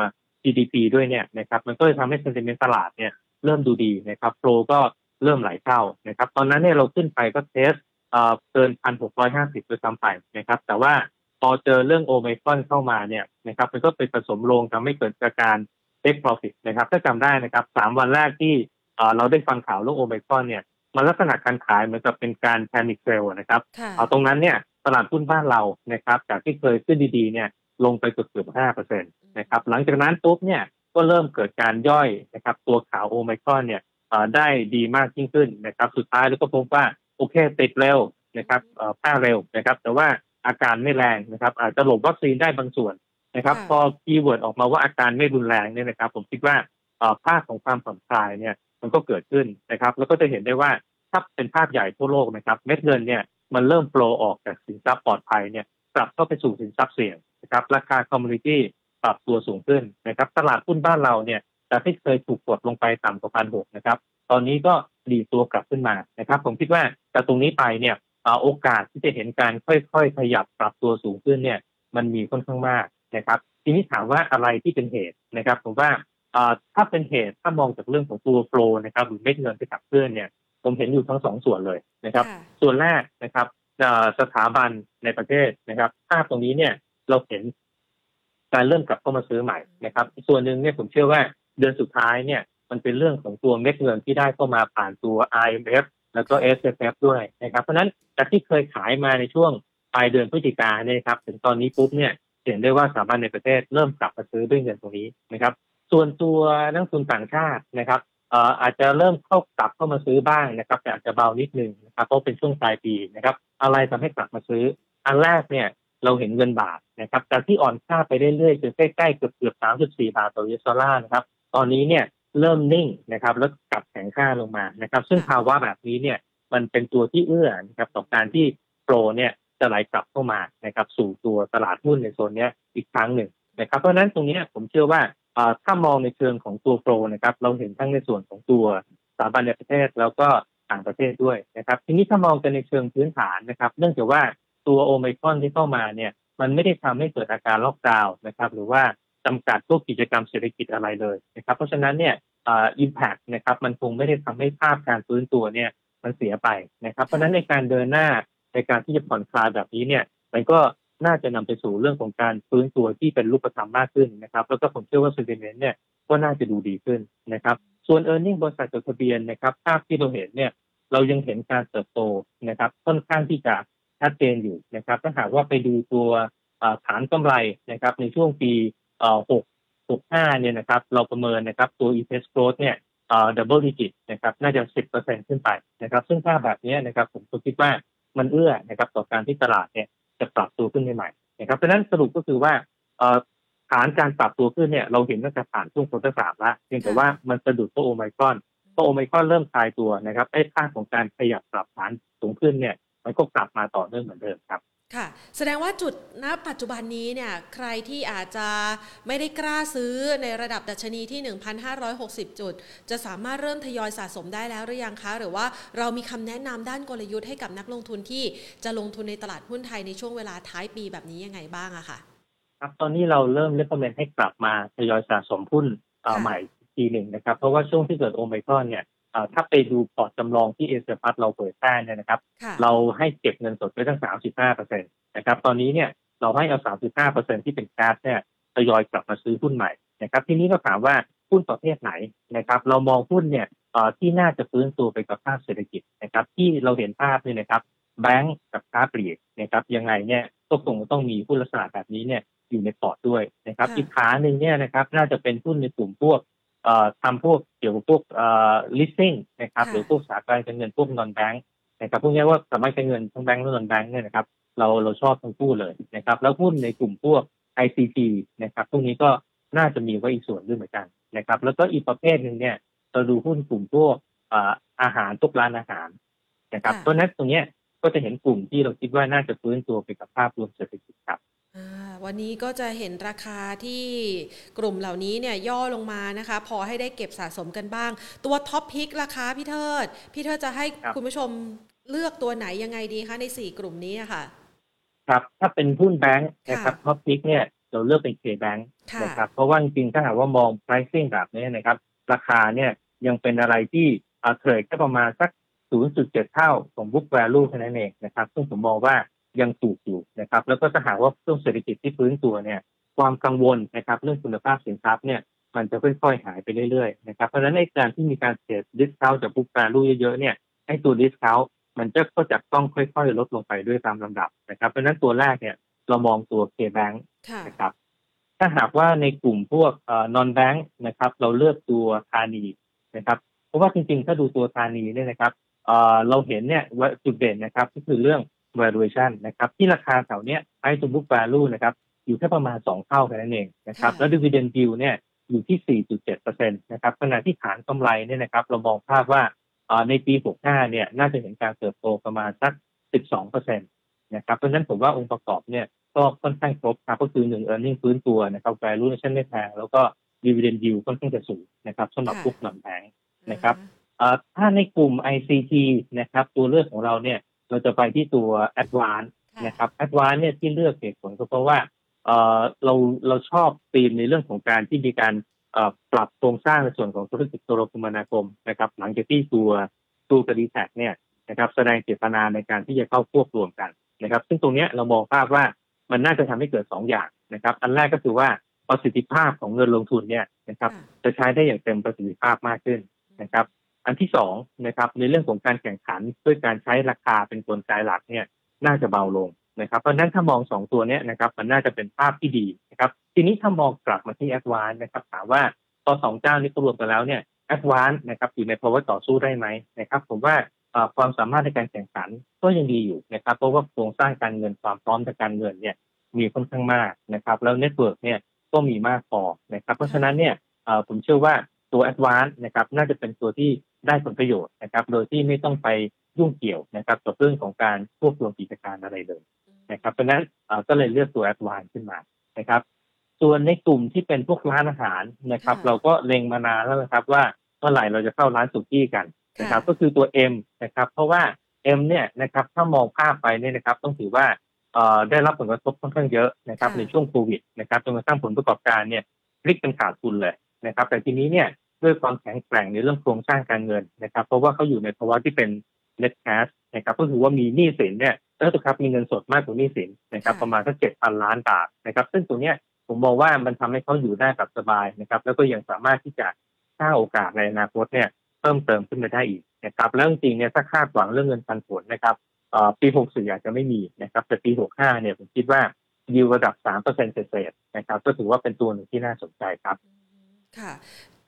GDP ด้วยเนี่ยนะครับมันก็เลยทำให้ sentiment ตลาดเนี่ยเริ่มดูดีนะครับ flow ก็เริ่มไหลเข้านะครับ ตอนนั้นเนี่ยเราขึ้นไปก็ test เกินพันหกร้อยห้าสิบด้วยซ้ำไปนะครับ แต่ว่าพอเจอเรื่องโอไมครอนเข้ามาเนี่ยนะครับมันก็ไปผสมโรงทำให้เกิดการเทคโปรฟิตนะครับ ถ้าจำได้นะครับสามวันแรกที่เราได้ฟังข่าวเรื่องโอไมครอนเนี่ยมันลักษณะการขายเหมือนกับเป็นการแพนิคเซลนะครับเอาตรงนั้นเนี่ยตลาดหุ้นบ้านเรานะครับจากที่เคยขึ้นดีๆเนี่ยลงไปเกือบเกือบห้าเปอร์เซ็นต์นะครับหลังจากนั้นปุ๊บเนี่ยก็เริ่มเกิดการย่อยนะครับตัวข่าวโอไมครอนเนี่ยได้ดีมากยิ่งขึ้นนะครับ สุดท้ายแล้วก็พบว่า โอเคติดเร็วนะครับแพร่เร็วนะครับ แต่ว่าอาการไม่แรงนะครับ อาจจะหลบวัคซีนได้บางส่วนนะครับ พอ keyword ออกมาว่าอาการไม่รุนแรงเนี่ยนะครับ ผมคิดว่าภาพของความผ่อนคลายเนี่ยมันก็เกิดขึ้นนะครับ แล้วก็จะเห็นได้ว่าถ้าเป็นภาพใหญ่ทั่วโลกนะครับเม็ดเงินเนี่ยมันเริ่ม flow ออกจากสินทรัพย์ปลอดภัยเนี่ยกลับเข้าไปสู่สินทรัพย์เสี่ยงนะครับราคา commodity ปรับตัวสูงขึ้นนะครับ ตลาดหุ้นบ้านเราเนี่ยจากที่เคยถูกกดลงไปต่ำกว่าพันหกนะครับ ตอนนี้ก็ ดีดตัวกลับขึ้นมานะครับ ผมคิดว่าจากตรงนี้ไปเนี่ยโอกาสที่จะเห็นการค่อยๆ ขยับปรับตัวสูงขึ้นเนี่ย มันมีค่อนข้างมากนะครับ ทีนี้ถามว่าอะไรที่เป็นเหตุนะครับ ผมว่าถ้าเป็นเหตุถ้ามองจากเรื่องของตัวโฟลนะครับ หรือเม็ดเงินที่ขับเคลื่อนเนี่ยผมเห็นอยู่ทั้งสองส่วนเลยนะครับ ส่วนแรกนะครับสถาบันในประเทศนะครับภาพตรงนี้เนี่ยเราเห็นการเริ่มกลับเข้ามาซื้อใหม่นะครับ ส่วนหนึ่งเนี่ยผมเชื่อว่าเดือนสุดท้ายเนี่ย มันเป็นเรื่องของตัวเม็ดเงินที่ได้เข้ามาผ่านตัว IMF แล้วก็ s f f ด้วยนะครับ เพราะนั้นจากที่เคยขายมาในช่วงปลายเดือนพฤศจิกาเนี่ยครับถึงตอนนี้ปุ๊บเนี่ยเห็นได้ว่าสถาบันในประเทศเริ่มกลับมาซื้อด้วยเงินตรงนี้นะครับ ส่วนตัวนักทุนต่างชาตินะครับอาจจะเริ่มเข้ากลับเข้ามาซื้อบ้างนะครับ แต่อาจจะเบานิดนึงนะครับเพราะเป็นช่วงปลายปีนะครับ อะไรทำให้กลับมาซื้อ อันแรกเนี่ยเราเห็นเงินบาทนะครับจากที่อ่อนค่าไปเรื่อยๆจนใกล้ๆเกือบเกือบสามสิบสี่บาทต่อยูเอสดอลลาร์นะครับ ตอนนี้เนี่ย เริ่มนิ่งนะครับ แล้วกลับแข็งค่าลงมานะครับ ซึ่งภาวะแบบนี้เนี่ยมันเป็นตัวที่เอื้อนะครับต่อการที่โปรเนี่ยจะไหลกลับเข้ามานะครับสู่ตัวตลาดหุ้นในโซนนี้อีกครั้งหนึ่งนะครับเพราะฉะนั้นตรงนี้ผมเชื่อว่าถ้ามองในเชิงของตัวโปรนะครับเราเห็นทั้งในส่วนของตัวสถาบันในประเทศแล้วก็ต่างประเทศด้วยนะครับทีนี้ถ้ามองกันในเชิงพื้นฐานนะครับ เนื่องจากว่าตัวโอไมครอนที่เข้ามาเนี่ยมันไม่ได้ทำให้เกิดอาการล็อกดาวน์นะครับหรือว่าจำกัดพวกกิจกรรมเศรษฐกิจอะไรเลยนะครับเพราะฉะนั้นเนี่ย อิมแพคนะครับมันคงไม่ได้ทำให้ภาพการฟื้นตัวเนี่ยมันเสียไปนะครับ เพราะฉะนั้นในการเดินหน้าในการที่จะผ่อนคลายแบบนี้เนี่ย มันก็น่าจะนำไปสู่เรื่องของการฟื้นตัวที่เป็นรูปธรรมมากขึ้นนะครับ แล้วก็ผมเชื่อว่าเซนติเมนต์เนี่ยก็น่าจะดูดีขึ้นนะครับ ส่วน e a r n i n g บริษัทจดทะเบียนนะครับภาพที่เราเห็นเนี่ยเรายังเห็นการเติบโตนะครับค่อนข้างที่จะชัดเจนอยู่นะครับถ้าหากว่าไปดูตัวฐานกำไรนะครับในช่วงปี 6 65เนี่ยนะครับเราประเมินนะครับตัว EPS growth เนี่ย double digit นะครับน่าจะสิบเปอร์เซ็นขึ้นไปนะครับซึ่งถ้าแบบนี้นะครับผมก็คิดว่ามันเอื้อนะครับต่อการที่ตลาดเนี่ยจะปรับตัวขึ้นใหม่ๆนะครับเพราะนั้นสรุปก็คือว่าฐานการปรับตัวขึ้นเนี่ยเราเห็นตั้งแต่ผ่านช่วง quarter สามแล้วเพียงแต่ว่ามันสะดุดตัวโอไมครอนตัวโอไมครอนเริ่มคลายตัวนะครับไอ้ค่าของการขยับปรับฐานสูงขึ้นเนี่ยมันก็กลับมาต่อเนื่องเหมือนเดิมครับ ค่ะ แสดงว่าจุดณปัจจุบันนี้เนี่ยใครที่อาจจะไม่ได้กล้าซื้อในระดับดัชนีที่ 1,560 จุด จะสามารถเริ่มทยอยสะสมได้แล้วหรือยังคะ หรือว่าเรามีคำแนะนำด้านกลยุทธ์ให้กับนักลงทุนที่จะลงทุนในตลาดหุ้นไทยในช่วงเวลาท้ายปีแบบนี้ยังไงบ้างอะค่ะครับตอนนี้เราเริ่มเลือกเมนให้กลับมาทยอยสะสมหุ้นใหม่ทีหนึ่งนะครับ เพราะว่าช่วงที่เกิดโอไมครอนเนี่ย ถ้าไปดูพอร์ตจำลองที่เอเซียพลัสเราเปิดแท้เนี่ยนะครับ เราให้เก็บเงินสดไว้ตั้ง 35เปอร์เซ็นต์นะครับ ตอนนี้เนี่ยเราให้เอา35เปอร์เซ็นที่เป็น cash เนี่ยทยอยกลับมาซื้อหุ้นใหม่นะครับ ทีนี้ก็ถามว่าหุ้นประเภทไหนนะครับ เรามองหุ้นเนี่ยที่น่าจะฟื้นตัวไปกับภาพเศรษฐกิจนะครับ ที่เราเห็นภาพเนี่ยนะครับแบงก์กับค้าปลีกนะครับยังไงเนี่ยก็คงต้องมีหุ้นลักษณะแบบนี้เนี่ยอยู่ในพอร์ตด้วยนะครับอีกขาหนึ่งเนี่ยนะครับน่าจะเป็นหุ้นในกลุ่มพวก ทำพวกเกี่ยวกับพวก leasing นะครับหรือพวกสาการเงินพวกนอนแบงค์นะครับพวกนี้ว่าสามารถใช้เงินทั้งแบงค์และนอนแบงค์เนี่ยนะครับเราเราชอบทั้งคู่เลยนะครับแล้วหุ้นในกลุ่มพวก ICT นะครับพวกนี้ก็น่าจะมีไว้อีกส่วนด้วยเหมือนกันนะครับแล้วก็อีกประเภทหนึ่งเนี่ยเราดูหุ้นกลุ่มพวกอาหารทุกร้านอาหารนะครับตัวนั้นตรงนี้ก็จะเห็นกลุ่มที่เราคิดว่าน่าจะฟื้นตัวไปกับภาพรวมเศรษฐกิจครับ วันนี้ก็จะเห็นราคาที่กลุ่มเหล่านี้เนี่ยย่อลงมานะคะ พอให้ได้เก็บสะสมกันบ้าง ตัว top pick ราคาพี่เทิด พี่เทิดจะให้คุณผู้ชมเลือกตัวไหนยังไงดีคะในสี่กลุ่มนี้ค่ะ ครับถ้าเป็นหุ้นแบงค์นะครับ top pick เนี่ยเราเลือกเป็น KBANK นะครับเพราะว่าจริงๆถ้าหากว่ามอง pricing แบบนี้นะครับ ราคาเนี่ยยังเป็นอะไรที่เทรดแค่ประมาณสัก 0.7 เท่าของ book value แค่นั้นเองนะครับ ซึ่งผมมองว่า ยังถูกอยู่นะครับ แล้วก็ถ้าหากว่าช่วงเศรษฐกิจที่ฟื้นตัวเนี่ย ความกังวลนะครับเรื่องคุณภาพสินทรัพย์เนี่ยมันจะค่อยๆหายไปเรื่อยๆนะครับเพราะฉะนั้นในการที่มีการเสีย discount จาก book value เยอะๆเนี่ยไอ้ตัว discount มันจะก็จะต้องค่อยๆ ลดลงไปด้วยตามลำดับนะครับเพราะฉะนั้นตัวแรกเนี่ยเรามองตัว KBANK นะครับถ้าหากว่าในกลุ่มพวกเอ่อนอนแบงค์นะครับ เราเลือกตัวธานีนะครับเพราะว่าจริงๆ ถ้าดูตัวธานีเนี่ยนะครับเอ่อเราเห็นเนี่ยว่าจุดเด่นนะครับ ก็คือเรื่อง valuation นะครับที่ราคาแถวเนี้ย price to book value นะครับอยู่แค่ประมาณ 2 เท่าแค่นั้นเองนะครับแล้ว dividend yield เนี่ยอยู่ที่ 4.7%นะครับขณะที่ฐานกำไรเนี่ยนะครับเรามองภาพว่าในปี 65 เนี่ยน่าจะเห็นการเติบโตประมาณสัก 12%นะครับเพราะฉะนั้นผมว่าองค์ประกอบเนี่ยก็ค่อนข้างครบครับก็คือหนึ่ง earning ฟื้นตัวนะครับ valuation ไม่แพงแล้วก็ dividend yield ค่อนข้างจะสูงนะครับสำหรับพวกหนังแพงนะครับถ้าในกลุ่ม ICT นะครับตัวเลือกของเราเนี่ย เราจะไปที่ตัว Advance นะครับ Advance เนี่ยที่เลือกเหตุผลก็เพราะว่าเออเราเราชอบธีมในเรื่องของการที่มีการปรับโครงสร้างในส่วนของธุรกิจโทรคมนาคมนะครับ หลังจากที่ตัวตัวกระดีแท็กเนี่ยนะครับแสดงเจตนาในการที่จะเข้าควบรวมกันนะครับ ซึ่งตรงนี้เรามองภาพว่ามันน่าจะทำให้เกิด2ออย่างนะครับ อันแรกก็คือว่าประสิทธิภาพของเงินลงทุนเนี่ยนะครับจะใช้ได้อย่างเต็มประสิทธิภาพมากขึ้นนะครับ อันที่สองนะครับในเรื่องของการแข่งขันด้วยการใช้ราคาเป็นกลไกหลักเนี่ยน่าจะเบาลงนะครับเพราะนั้นถ้ามองสองตัวนี้นะครับมันน่าจะเป็นภาพที่ดีนะครับทีนี้ถ้ามองกลับมาที่แอดวานนะครับถามว่าตอสองเจ้านี้รวมกันแล้วเนี่ยADVANC นะครับอยู่ในภาวะต่อสู้ได้ไหมนะครับผมว่าความสามารถในการแข่งขันก็ยังดีอยู่นะครับ เพราะว่าโครงสร้างการเงินความพร้อมทางการเงินเนี่ยมีค่อนข้างมากนะครับ แล้ว network เนี่ยก็มีมากพอนะครับ เพราะฉะนั้นเนี่ยผมเชื่อว่า ตัว a d v a n c e นะครับน่าจะเป็นตัวที่ได้ผลประโยชน์นะครับ โดยที่ไม่ต้องไปยุ่งเกี่ยวนะครับกับเรื่องของการควบรวมกิจการอะไรเลยนะครับเพราะนั้นก็เลยเลือกตัว a d v a n c e ขึ้นมานะครับส่วนในกลุ่มที่เป็นพวกร้านอาหารนะครับ เราก็เล็งมานานแล้วนะครับว่าเมื่อไหร่เราจะเข้าร้านสุกี้กันนะครับ ก็คือตัว M นะครับ เพราะว่า M เนี่ยนะครับถ้ามองภาพไปเนี่ยนะครับ ต้องถือว่าได้รับผลกระทบค่อนข้างเยอะนะครับ ในช่วงโควิดนะครับจนกระทั่งผลประกอบการเนี่ยพลิกเป็นขาดทุนเลยนะครับ แต่ทีนี้เนี่ย ด้วยความแข็งแกร่งในเรื่องโครงสร้างการเงินนะครับ เพราะว่าเขาอยู่ในภาวะที่เป็น net cash นะครับ ก็คือว่ามีหนี้สินเนี่ยเออครับมีเงินสดมากกว่าหนี้สินนะครับ ประมาณสักเจ็ดพันล้านบาทนะครับ ซึ่งตรงเนี้ยผมมองว่ามันทำให้เขาอยู่ได้แบบสบายนะครับ แล้วก็ยังสามารถที่จะสร้างโอกาสในอนาคตเนี่ยเพิ่มเติมขึ้นมาได้อีกนะครับแล้วจริงๆเนี่ยถ้าคาดหวังเรื่องเงินปันผลนะครับปี 64อาจจะไม่มีนะครับ แต่ปี 65 เนี่ยผมคิดว่ายิวระดับ 3%เศษๆนะครับ ก็ถือว่าเป็นตัวหนึ่งที่น่าสนใจครับ ค่ะ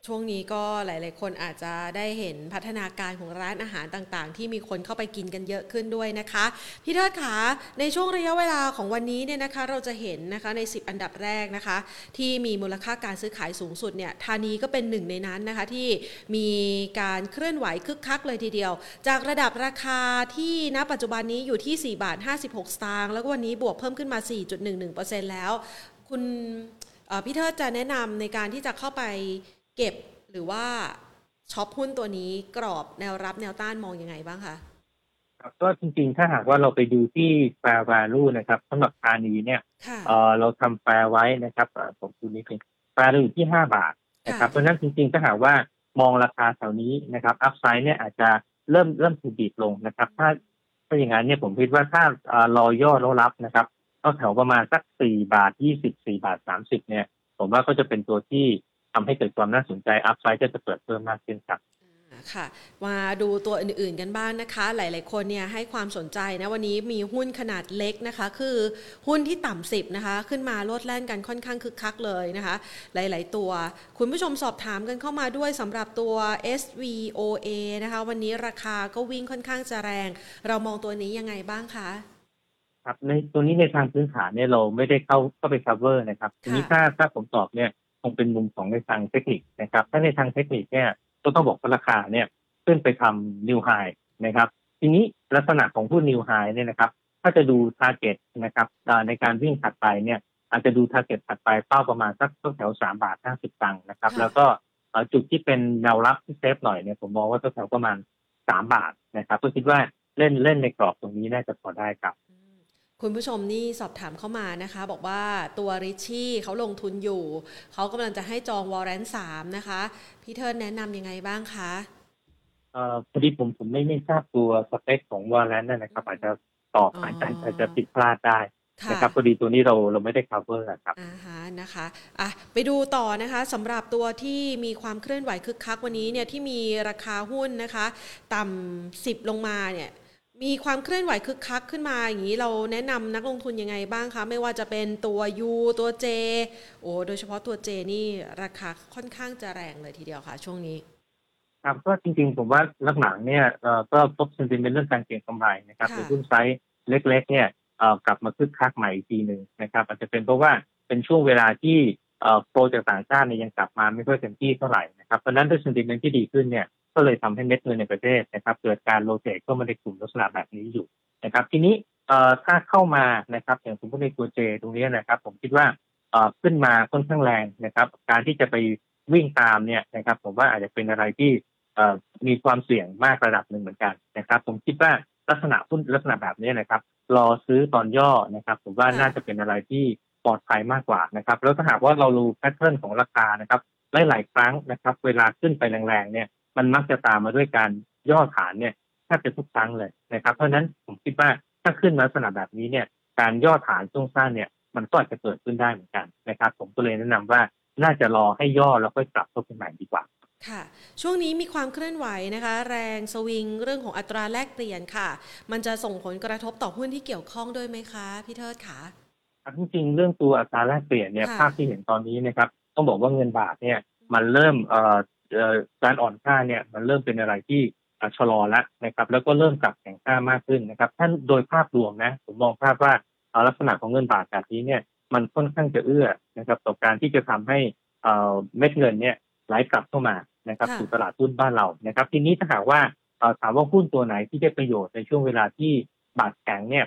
ช่วงนี้ก็หลาย ๆ คนอาจจะได้เห็นพัฒนาการของร้านอาหารต่าง ๆ ที่มีคนเข้าไปกินกันเยอะขึ้นด้วยนะคะ พี่เทิดขาในช่วงระยะเวลาของวันนี้เนี่ยนะคะ เราจะเห็นนะคะใน 10 อันดับแรกนะคะ ที่มีมูลค่าการซื้อขายสูงสุดเนี่ยธานีก็เป็นหนึ่งในนั้นนะคะที่มีการเคลื่อนไหวคึกคักเลยทีเดียว จากระดับราคาที่ณปัจจุบันนี้อยู่ที่ 4 บาท 56 สตางค์แล้วก็วันนี้บวกเพิ่มขึ้นมา 4.11%แล้ว คุณพี่เทิดจะแนะนำในการที่จะเข้าไป เก็บหรือว่าช็อปหุ้นตัวนี้กรอบแนวรับแนวต้านมองยังไงบ้างคะก็จริงๆ ถ้าหากว่าเราไปดูที่ fair value นะครับสำหรับธานีเนี่ยเออเราทำแปรไว้นะครับผมดูนี้เป็นแปรอยู่ที่ห้าบาทนะครับเพราะนั้นจริงๆ ถ้าหากว่ามองราคาแถวนี้นะครับอัพไซด์เนี่ยอาจจะเริ่มเริ่มถูกบีบลงนะครับ ถ้าถ้าอย่างนั้นเนี่ยผมคิดว่าถ้ารอย่อแล้วรับนะครับก็แถวประมาณสักสี่บาทยี่สิบสี่บาทสามสิบเนี่ย ผมว่าก็จะเป็นตัวที่ ทำให้เกิดความน่าสนใจอัพไซด์จะเปิดเพิ่มมากขึ้นครับค่ะมาดูตัวอื่นๆกันบ้างนะคะ หลายๆคนเนี่ยให้ความสนใจนะวันนี้มีหุ้นขนาดเล็กนะคะ คือหุ้นที่ต่ำสิบนะคะ ขึ้นมาโลดแล่นกันค่อนข้างคึกคักเลยนะคะ หลายๆตัว คุณผู้ชมสอบถามกันเข้ามาด้วยสำหรับตัว SVOA นะคะ วันนี้ราคาก็วิ่งค่อนข้างจะแรง เรามองตัวนี้ยังไงบ้างคะครับในตัวนี้ในทางพื้นฐานเนี่ยเราไม่ได้เข้าเข้าไป cover นะครับทีนี้ถ้าถ้าผมตอบเนี่ย คงเป็นมุมของในทางเทคนิคนะครับ ถ้าในทางเทคนิคเนี่ยก็ต้องบอกว่าราคาเนี่ยขึ้นไปทำ new high นะครับ ทีนี้ลักษณะของหุ้น new high เนี่ยนะครับ ถ้าจะดู target นะครับในการวิ่งถัดไปเนี่ยอาจจะดู target ถัดไปเป้าประมาณสักแถวสามบาทห้าสิบตังค์นะครับ แล้วก็จุดที่เป็นแนวรับที่ safe หน่อยเนี่ยผมมองว่าแถวประมาณสามบาทนะครับก็คิดว่าเล่นเล่นในกรอบตรงนี้น่าจะพอได้ครับ คุณผู้ชมนี่สอบถามเข้ามานะคะ บอกว่าตัว RICHY เขาลงทุนอยู่ เขากำลังจะให้จอง warrant สามนะคะ พี่เทิร์นแนะนำยังไงบ้างคะเอ่อพอดีผมผมไม่ไม่ทราบตัวสเปคของ warrant นะครับ อาจจะตอบอาจจะอาจจะผิดพลาดได้นะครับพอดีตัวนี้เราเราไม่ได้ cover ครับอ่าฮะนะคะอะไปดูต่อนะคะสำหรับตัวที่มีความเคลื่อนไหวคึกคักวันนี้เนี่ยที่มีราคาหุ้นนะคะ ต่ำสิบลงมาเนี่ย มีความเคลื่อนไหวคึกคักขึ้นมาอย่างนี้เราแนะนำนักลงทุนยังไงบ้างคะ ไม่ว่าจะเป็นตัว U ตัว J โอ้โดยเฉพาะตัว J นี่ราคาค่อนข้างจะแรงเลยทีเดียวค่ะ ช่วงนี้ ครับก็จริงๆ ผมว่าหลังๆเนี่ยก็พบ sentiment เรื่องการเก็งกำไรนะครับในหุ้นไซส์เล็ก ๆ เนี่ยกลับมาคึกคักใหม่อีกทีหนึ่งนะครับ อาจจะเป็นเพราะว่าเป็นช่วงเวลาที่ flow จากต่างชาติเนี่ยยังกลับมาไม่ค่อยเต็มที่เท่าไหร่นะครับเพราะนั้นด้วย sentiment ที่ดีขึ้นเนี่ย ก็เลยทำให้เม็ดเงินในประเทศนะครับ เกิดการโรเตทเข้ามาในกลุ่มลักษณะแบบนี้อยู่นะครับ ทีนี้ถ้าเข้ามานะครับอย่างสมมติในตัวเจตรงนี้นะครับ ผมคิดว่าขึ้นมาค่อนข้างแรงนะครับ การที่จะไปวิ่งตามเนี่ยนะครับ ผมว่าอาจจะเป็นอะไรที่มีความเสี่ยงมากระดับหนึ่งเหมือนกันนะครับ ผมคิดว่าลักษณะหุ้นลักษณะแบบนี้นะครับ รอซื้อตอนย่อนะครับ ผมว่าน่าจะเป็นอะไรที่ปลอดภัยมากกว่านะครับ แล้วถ้าหากว่าเรารู้แพทเทิร์นของราคานะครับหลายๆครั้งนะครับ เวลาขึ้นไปแรงๆเนี่ย มันมักจะตามมาด้วยการย่อฐานเนี่ยแทบจะทุกครั้งเลยนะครับ เพราะฉะนั้นผมคิดว่าถ้าขึ้นมาลักษณะแบบนี้เนี่ย การย่อฐานช่วงสั้นเนี่ย มันก็อาจจะเกิดขึ้นได้เหมือนกันนะครับ ผมก็เลยแนะนำว่าน่าจะรอให้ย่อแล้วค่อยกลับเข้าไปใหม่ดีกว่าค่ะช่วงนี้มีความเคลื่อนไหวนะคะ แรงสวิงเรื่องของอัตราแลกเปลี่ยนค่ะ มันจะส่งผลกระทบต่อหุ้นที่เกี่ยวข้องด้วยไหมคะพี่เทิดคะจริงๆเรื่องตัวอัตราแลกเปลี่ยนเนี่ยภาพที่เห็นตอนนี้นะครับต้องบอกว่าเงินบาทเนี่ยมันเริ่มเอ่อ การอ่อนค่าเนี่ยมันเริ่มเป็นอะไรที่ชะลอแล้วนะครับ แล้วก็เริ่มกลับแข็งค่ามากขึ้นนะครับท่านโดยภาพรวมนะผมมองภาพว่าลักษณะของเงินบาทแบบนี้เนี่ยมันค่อนข้างจะเอื้อนะครับต่อการที่จะทำให้เม็ดเงินเนี่ยไหลกลับเข้ามานะครับสู่ตลาดหุ้นบ้านเรานะครับ ทีนี้ถ้าหากว่าถามว่าหุ้นตัวไหนที่ได้ประโยชน์ในช่วงเวลาที่บาทแข็งเนี่ย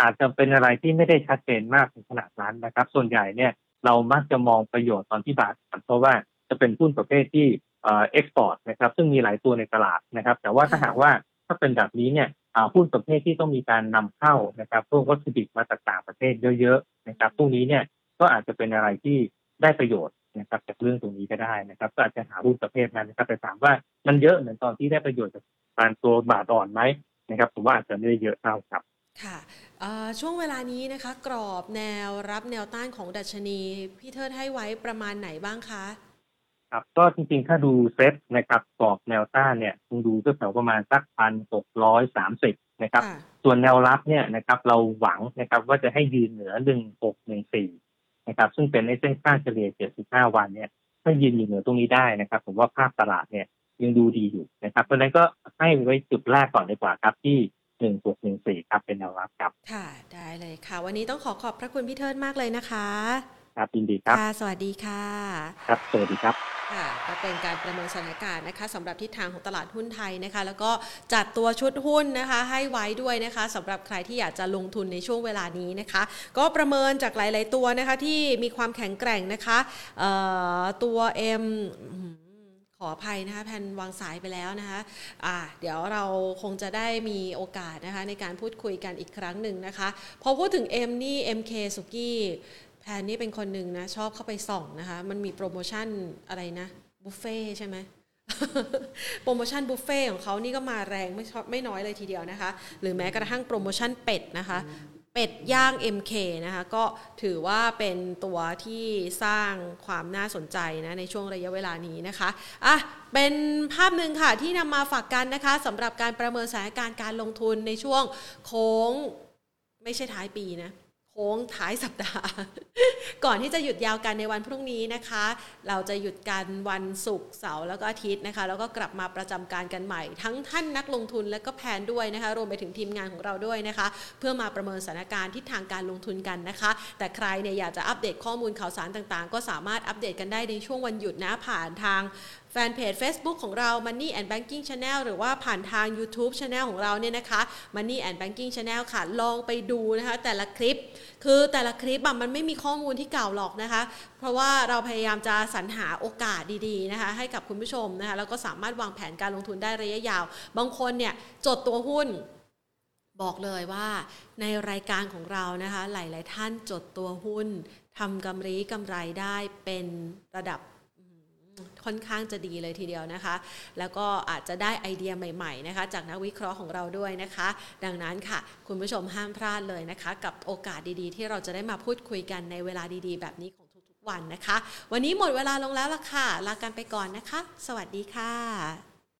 อาจจะเป็นอะไรที่ไม่ได้ชัดเจนมากถึงขนาดนั้นนะครับ ส่วนใหญ่เนี่ยเรามักจะมองประโยชน์ตอนที่บาทเพราะว่า จะเป็นหุ้นประเภทที่เอ็กซ์พอร์ตนะครับซึ่งมีหลายตัวในตลาดนะครับ แต่ว่าถ้าหากว่าถ้าเป็นแบบนี้เนี่ยหุ้นประเภทที่ต้องมีการนำเข้านะครับพวกวัตถุดิบมาจากต่างประเทศเยอะๆนะครับพวกนี้เนี่ยก็อาจจะเป็นอะไรที่ได้ประโยชน์นะครับจากเรื่องตรงนี้ก็ได้นะครับ ก็อาจจะหาหุ้นประเภทนั้นนะครับแต่ถามว่ามันเยอะเหมือนตอนที่ได้ประโยชน์จากการตัวบาทอ่อนไหมนะครับผมว่าอาจจะไม่ได้เยอะเท่าครับค่ะช่วงเวลานี้นะคะ กรอบแนวรับแนวต้านของดัชนี พี่เทิดให้ไว้ประมาณไหนบ้างคะ ครับ ก็จริงๆ ถ้าดูเซตนะครับกรอบแนวต้านเนี่ยคงดูก็แถวประมาณสักพันหกร้อยสามสิบนะครับ ส่วนแนวรับเนี่ยนะครับเราหวังนะครับว่าจะให้ยืนเหนือหนึ่งหกหนึ่งสี่นะครับ ซึ่งเป็นในเส้นค่าเฉลี่ยเจ็ดสิบห้าวันเนี่ยถ้ายืนอยู่เหนือตรงนี้ได้นะครับ ผมว่าภาพตลาดเนี่ยยังดูดีอยู่นะครับ เพราะฉะนั้นก็ให้ไว้จุดแรกก่อนดีกว่าครับที่หนึ่งหกหนึ่งสี่ครับเป็นแนวรับครับ ค่ะ ได้เลยค่ะ วันนี้ต้องขอขอบพระคุณพี่เทิดมากเลยนะคะ ครับยินดีครับค่ะสวัสดีค่ะ ครับ สวัสดีครับค่ะก็เป็นการประเมินสถานการณ์นะคะสำหรับทิศทางของตลาดหุ้นไทยนะคะ แล้วก็จัดตัวชุดหุ้นนะคะ ให้ไว้ด้วยนะคะสำหรับใครที่อยากจะลงทุนในช่วงเวลานี้นะคะ ก็ประเมินจากหลาย ๆ ตัวนะคะ ที่มีความแข็งแกร่งนะคะตัว M ขออภัยนะคะแพนวางสายไปแล้วนะคะอ่าเดี๋ยวเราคงจะได้มีโอกาสนะคะในการพูดคุยกันอีกครั้งหนึ่งนะคะ พอพูดถึง M นี่ MK สุกี้ แพนนี่เป็นคนหนึ่งนะ ชอบเข้าไปส่องนะคะ มันมีโปรโมชั่นอะไรนะบุฟเฟ่ใช่ไหมโปรโมชั่นบุฟเฟ่ของเขานี่ก็มาแรงไม่ไม่น้อยเลยทีเดียวนะคะ หรือแม้กระทั่งโปรโมชั่นเป็ดนะคะ เป็ดย่าง MK นะคะ ก็ถือว่าเป็นตัวที่สร้างความน่าสนใจนะในช่วงระยะเวลานี้นะคะอะเป็นภาพหนึ่งค่ะที่นำมาฝากกันนะคะสำหรับการประเมินสถานการณ์การลงทุนในช่วงโค้งไม่ใช่ท้ายปีนะ ค้งท้ายสัปดาห์ ก่อนที่จะหยุดยาวกันในวันพรุ่งนี้นะคะ เราจะหยุดกันวันศุกร์เสาร์แล้วก็อาทิตย์นะคะ แล้วก็กลับมาประจำการกันใหม่ ทั้งท่านนักลงทุนและก็แพนด้วยนะคะ รวมไปถึงทีมงานของเราด้วยนะคะ เพื่อมาประเมินสถานการณ์ทิศทางการลงทุนกันนะคะ แต่ใครเนี่ยอยากจะอัปเดตข้อมูลข่าวสารต่างๆ ก็สามารถอัปเดตกันได้ในช่วงวันหยุดนะผ่านทางแฟนเพจ Facebook ของเรา Money and Banking Channel หรือว่าผ่านทาง YouTube Channel ของเราเนี่ยนะคะ Money and Banking Channel ค่ะ ลองไปดูนะคะ แต่ละคลิป คือแต่ละคลิปมันไม่มีข้อมูลที่เก่าหรอกนะคะ เพราะว่าเราพยายามจะสรรหาโอกาสดีๆนะคะให้กับคุณผู้ชมนะคะ แล้วก็สามารถวางแผนการลงทุนได้ระยะยาว บางคนเนี่ยจดตัวหุ้นบอกเลยว่าในรายการของเรานะคะ หลาย ๆ ท่านจดตัวหุ้นทำกำไรกำไรได้เป็นระดับ ค่อนข้างจะดีเลยทีเดียวนะคะ แล้วก็อาจจะได้ไอเดียใหม่ๆนะคะ จากนักวิเคราะห์ของเราด้วยนะคะ ดังนั้นค่ะ คุณผู้ชมห้ามพลาดเลยนะคะ กับโอกาสดีๆ ที่เราจะได้มาพูดคุยกันในเวลาดีๆ แบบนี้ของทุกๆวันนะคะ วันนี้หมดเวลาลงแล้วล่ะค่ะลากันไปก่อนนะคะ สวัสดีค่ะ